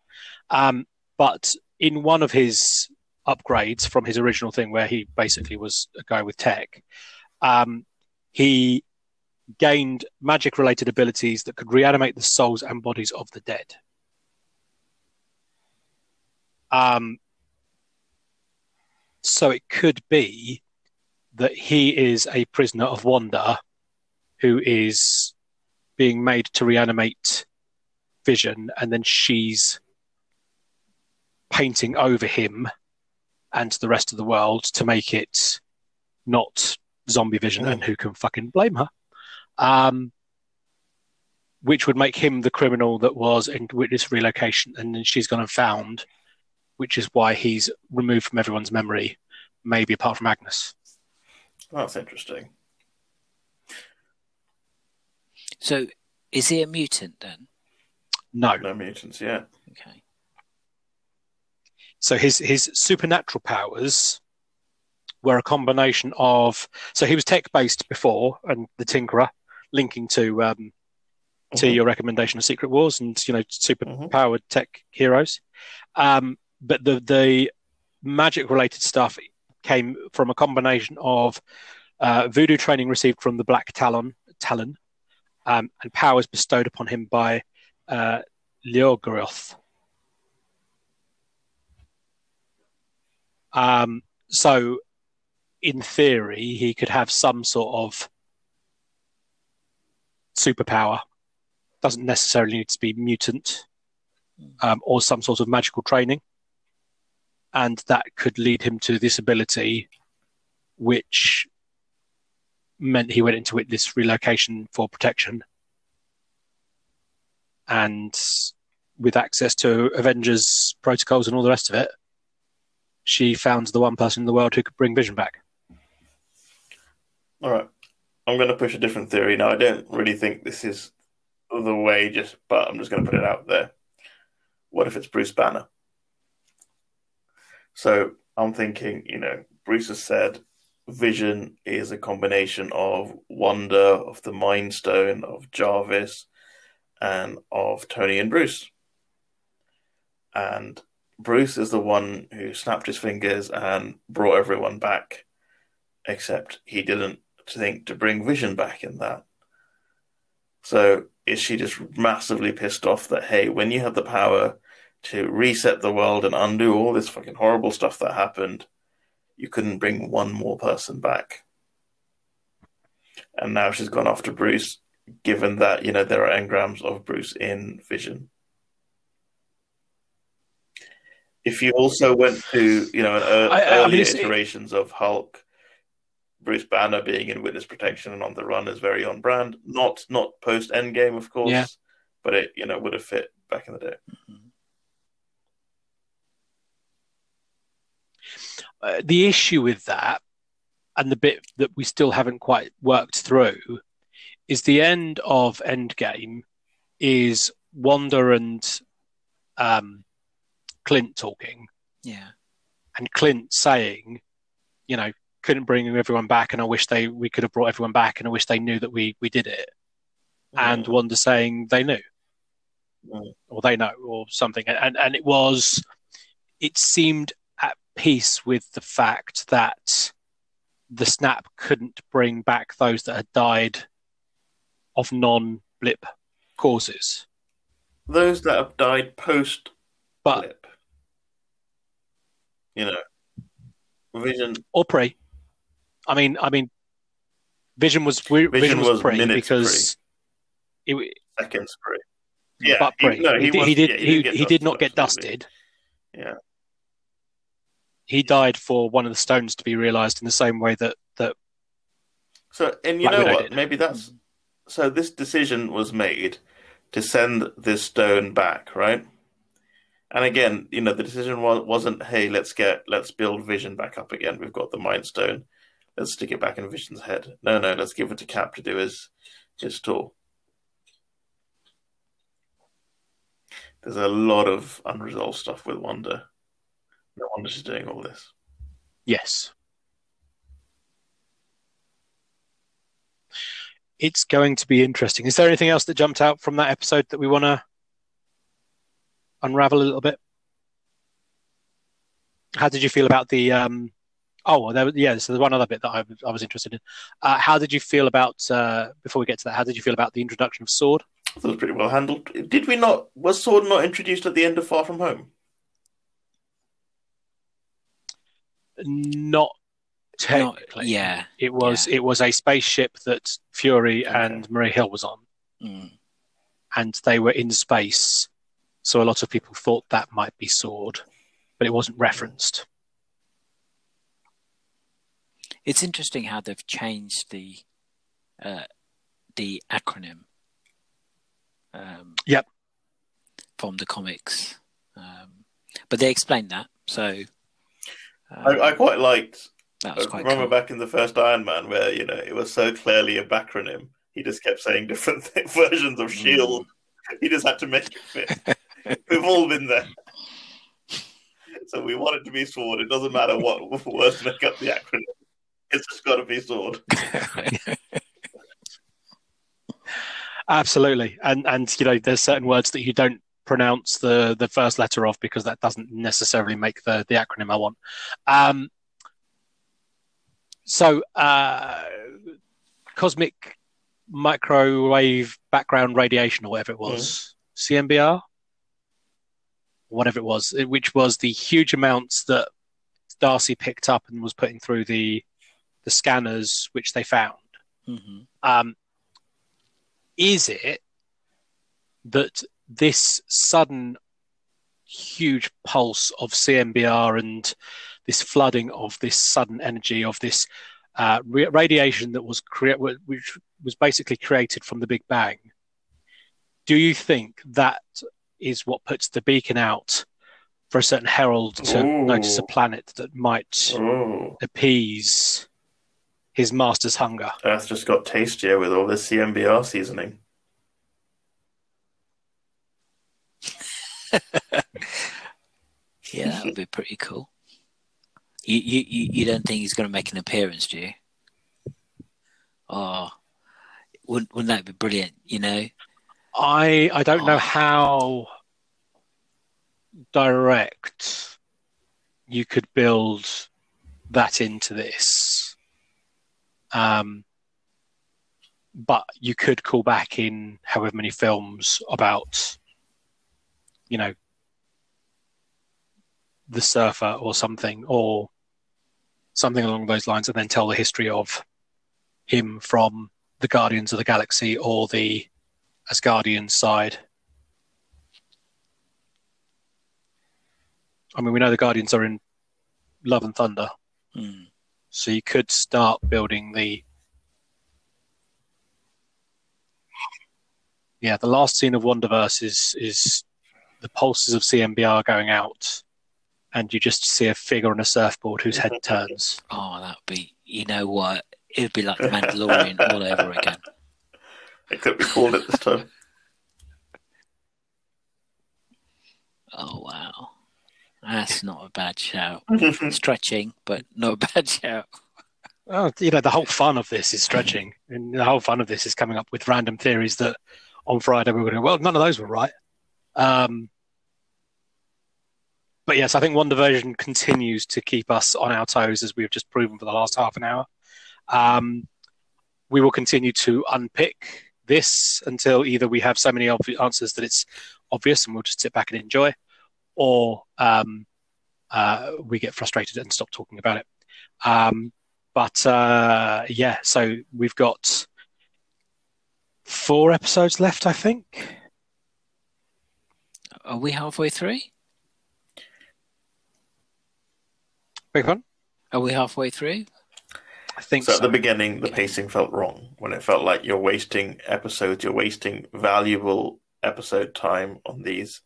Um, but in one of his upgrades from his original thing, where he basically was a guy with tech, um, he gained magic related abilities that could reanimate the souls and bodies of the dead. Um, so it could be that he is a prisoner of Wanda who is being made to reanimate Vision, and then she's painting over him and the rest of the world to make it not zombie Vision, and who can fucking blame her? Um, which would make him the criminal that was in witness relocation, and then she's gone and found, which is why he's removed from everyone's memory, maybe apart from Agnes. That's interesting. So is he a mutant then? No. No mutants, yeah. Okay. So his his supernatural powers were a combination of so he was tech based before and the Tinkerer, linking to um, to Mhm. your recommendation of Secret Wars and you know super Mhm. powered tech heroes. Um, but the the magic related stuff came from a combination of uh, voodoo training received from the Black Talon Talon um, and powers bestowed upon him by uh. Um, so, in theory, he could have some sort of superpower. Doesn't necessarily need to be mutant um, or some sort of magical training. And that could lead him to this ability, which meant he went into this relocation for protection. And with access to Avengers protocols and all the rest of it, she found the one person in the world who could bring Vision back. All right. I'm going to push a different theory now. I don't really think this is the way, just but I'm just going to put it out there. What if it's Bruce Banner? So I'm thinking, you know, Bruce has said Vision is a combination of Wanda, of the Mind Stone, of Jarvis, and of Tony and Bruce. And Bruce is the one who snapped his fingers and brought everyone back, except he didn't think to bring Vision back in that. So is she just massively pissed off that hey, when you have the power to reset the world and undo all this fucking horrible stuff that happened, you couldn't bring one more person back. And now she's gone after Bruce, given that, you know, there are engrams of Bruce in Vision. If you also went to, you know, an ear- I- I mean, earlier it's- iterations of Hulk, Bruce Banner being in witness protection and on the run is very on brand. Not not post Endgame, of course, Yeah. but it you know would have fit back in the day. Mm-hmm. Uh, the issue with that, and the bit that we still haven't quite worked through, is the end of Endgame is Wanda and um, Clint talking, Yeah. and Clint saying, you know, couldn't bring everyone back, and I wish they we could have brought everyone back, and I wish they knew that we we did it. And Wanda saying they knew, or they know, or something, and and it was, it seemed peace with the fact that the snap couldn't bring back those that had died of non-blip causes, those that have died post blip, you know, Vision. or pre. I mean, I mean, Vision was Vision, Vision was, was pre because pre. It, seconds pre. Yeah, but pre. He, no, he, he, was, he did. Yeah, he, he, he did not get dusted. Yeah. He died for one of the stones to be realized in the same way that that. So, and you Black know Widow what? Did. Maybe that's so. This decision was made to send this stone back, right? And again, you know, the decision was, wasn't, "Hey, let's get let's build Vision back up again. We've got the Mind Stone. Let's stick it back in Vision's head." No, no, let's give it to Cap to do his his tour. There's a lot of unresolved stuff with Wanda. No wonder she's doing all this. Yes. It's going to be interesting. Is there anything else that jumped out from that episode that we want to unravel a little bit? How did you feel about the? Um, oh, there, yeah. So there's one other bit that I, I was interested in. Uh, how did you feel about uh, before we get to that? How did you feel about the introduction of Sword? That was pretty well handled. Did we not? Was Sword not introduced at the end of Far From Home? Not technically. Not, yeah, it was. Yeah. It was a spaceship that Fury okay. and Maria Hill was on, mm. and they were in space so a lot of people thought that might be sword, but it wasn't referenced. It's interesting how they've changed the uh, the acronym. Um, yep. From the comics, um, but they explained that. So um, I, I, quite liked. That was quite remember cool. back in the first Iron Man, where you know it was so clearly a backronym. He just kept saying [LAUGHS] different th- versions of Shield. Mm. He just had to make it fit. [LAUGHS] We've all been there. So we want it to be sword. It doesn't matter what [LAUGHS] words make up the acronym. It's just got to be sword. Absolutely, and and you know, there's certain words that you don't pronounce the the first letter of because that doesn't necessarily make the the acronym I want. Um, so, uh, cosmic microwave background radiation, or whatever it was, mm. CMBR whatever it was, which was the huge amounts that Darcy picked up and was putting through the the scanners, which they found. Mm-hmm. Um, is it that this sudden huge pulse of CMBR and this flooding of this sudden energy of this uh, radiation that was crea- which was basically created from the Big Bang? Do you think that is what puts the beacon out for a certain herald to Ooh. notice a planet that might Ooh. appease his master's hunger. Earth just got tastier with all this CMBR seasoning. [LAUGHS] yeah, that would be pretty cool. You, you, you don't think he's going to make an appearance, do you? Oh, wouldn't, wouldn't that be brilliant? You know, I I don't oh. know how direct you could build that into this. Um, but you could call back in however many films about, you know, the surfer or something, or something along those lines, and then tell the history of him from the Guardians of the Galaxy or the Asgardian side. I mean, we know the Guardians are in Love and Thunder, mm. so you could start building the. Yeah, the last scene of WandaVision is is the pulses of CMBR going out, and you just see a figure on a surfboard whose head mm-hmm. turns. Oh, that would be. You know what? It'd be like the Mandalorian all over again. It could be called it this time. Oh wow, that's not a bad shout. Mm-hmm. Stretching, but not a bad shout. Oh, you know, the whole fun of this is stretching, and the whole fun of this is coming up with random theories that on Friday we were going. to Well, none of those were right. Um, but yes, I think WandaVision continues to keep us on our toes as we've just proven for the last half an hour. Um, we will continue to unpick this until either we have so many answers that it's obvious and we'll just sit back and enjoy, or um, uh, we get frustrated and stop talking about it. Um, but uh, yeah, so we've got four episodes left, I think. Are we halfway through? Big one. Are we halfway through? I think So so. at the beginning, the pacing felt wrong when it felt like you're wasting episodes, you're wasting valuable episode time on these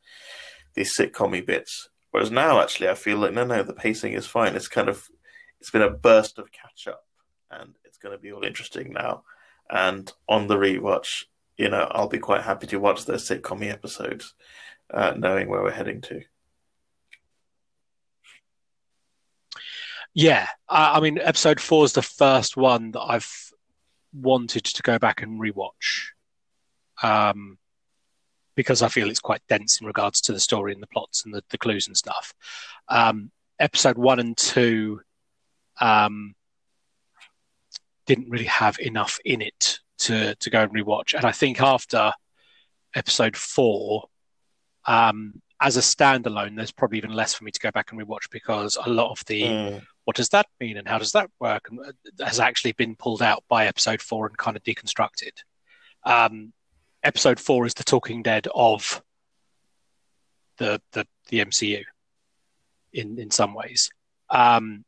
these sitcom bits. Whereas now, actually, I feel like no, no, the pacing is fine. It's kind of it's been a burst of catch up, and it's going to be all interesting now. And on the rewatch, you know, I'll be quite happy to watch those sitcom episodes, uh, knowing where we're heading to. Yeah, I, I mean, episode four is the first one that I've wanted to go back and rewatch, um, because I feel it's quite dense in regards to the story and the plots and the, the clues and stuff. Um, episode one and two um, didn't really have enough in it to to go and rewatch, and I think after episode four, um, as a standalone, there's probably even less for me to go back and rewatch because a lot of the Mm. what does that mean and how does that work and uh, has actually been pulled out by episode four and kind of deconstructed. Um, episode four is the Talking Dead of the the, the MCU in in some ways. Um,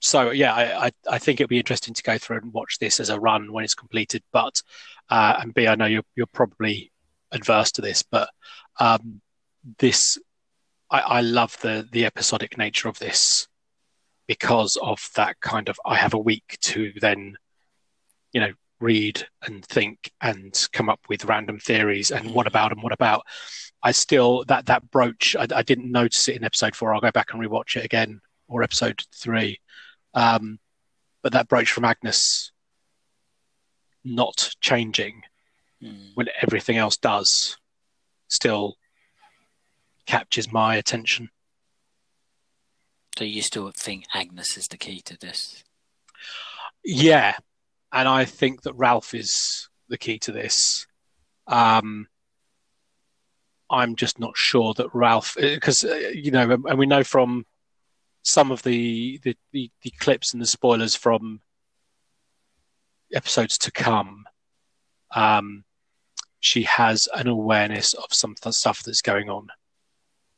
so yeah, I, I I think it'd be interesting to go through and watch this as a run when it's completed. But uh, and B, I know you're you're probably adverse to this, but um, this I, I love the the episodic nature of this because of that kind of I have a week to then, you know, read and think and come up with random theories and what about and what about. I still that that brooch I, I didn't notice it in episode four. I'll go back and rewatch it again or episode three. Um, but that brooch from Agnes not changing Mm. when everything else does still captures my attention. So you still think Agnes is the key to this? Yeah, and I think that Ralph is the key to this. Um, I'm just not sure that Ralph, because uh, you know, and we know from some of the, the the the clips and the spoilers from episodes to come, um, she has an awareness of some th- stuff that's going on,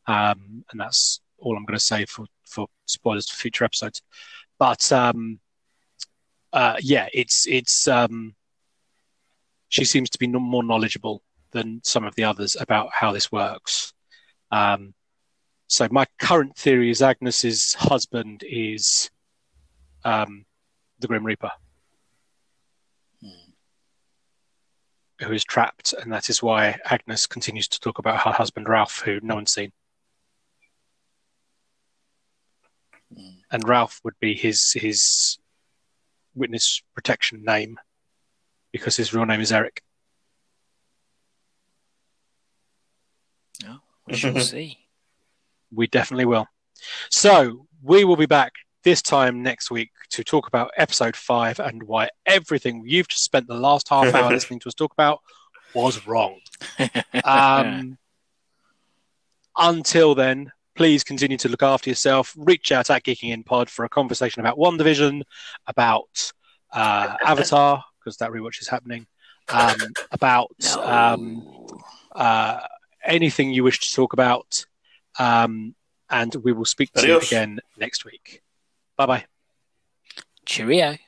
um, and that's all I'm going to say for for spoilers for future episodes. But um, uh, yeah, it's it's um, she seems to be more knowledgeable than some of the others about how this works. Um, so my current theory is Agnes's husband is um, the Grim Reaper, who is trapped, and that is why Agnes continues to talk about her husband Ralph, who no one's seen. Mm. and Ralph would be his his witness protection name because his real name is Eric. Oh, we shall [LAUGHS] see. We definitely will. So we will be back this time next week to talk about episode five and why everything you've just spent the last half hour [LAUGHS] listening to us talk about was wrong. [LAUGHS] Um, until then, please continue to look after yourself. Reach out at Geeking In Pod for a conversation about WandaVision, about uh, [LAUGHS] Avatar because that rewatch is happening, um, about No. um, uh, anything you wish to talk about, um, and we will speak to you again next week. Bye bye. Cheerio.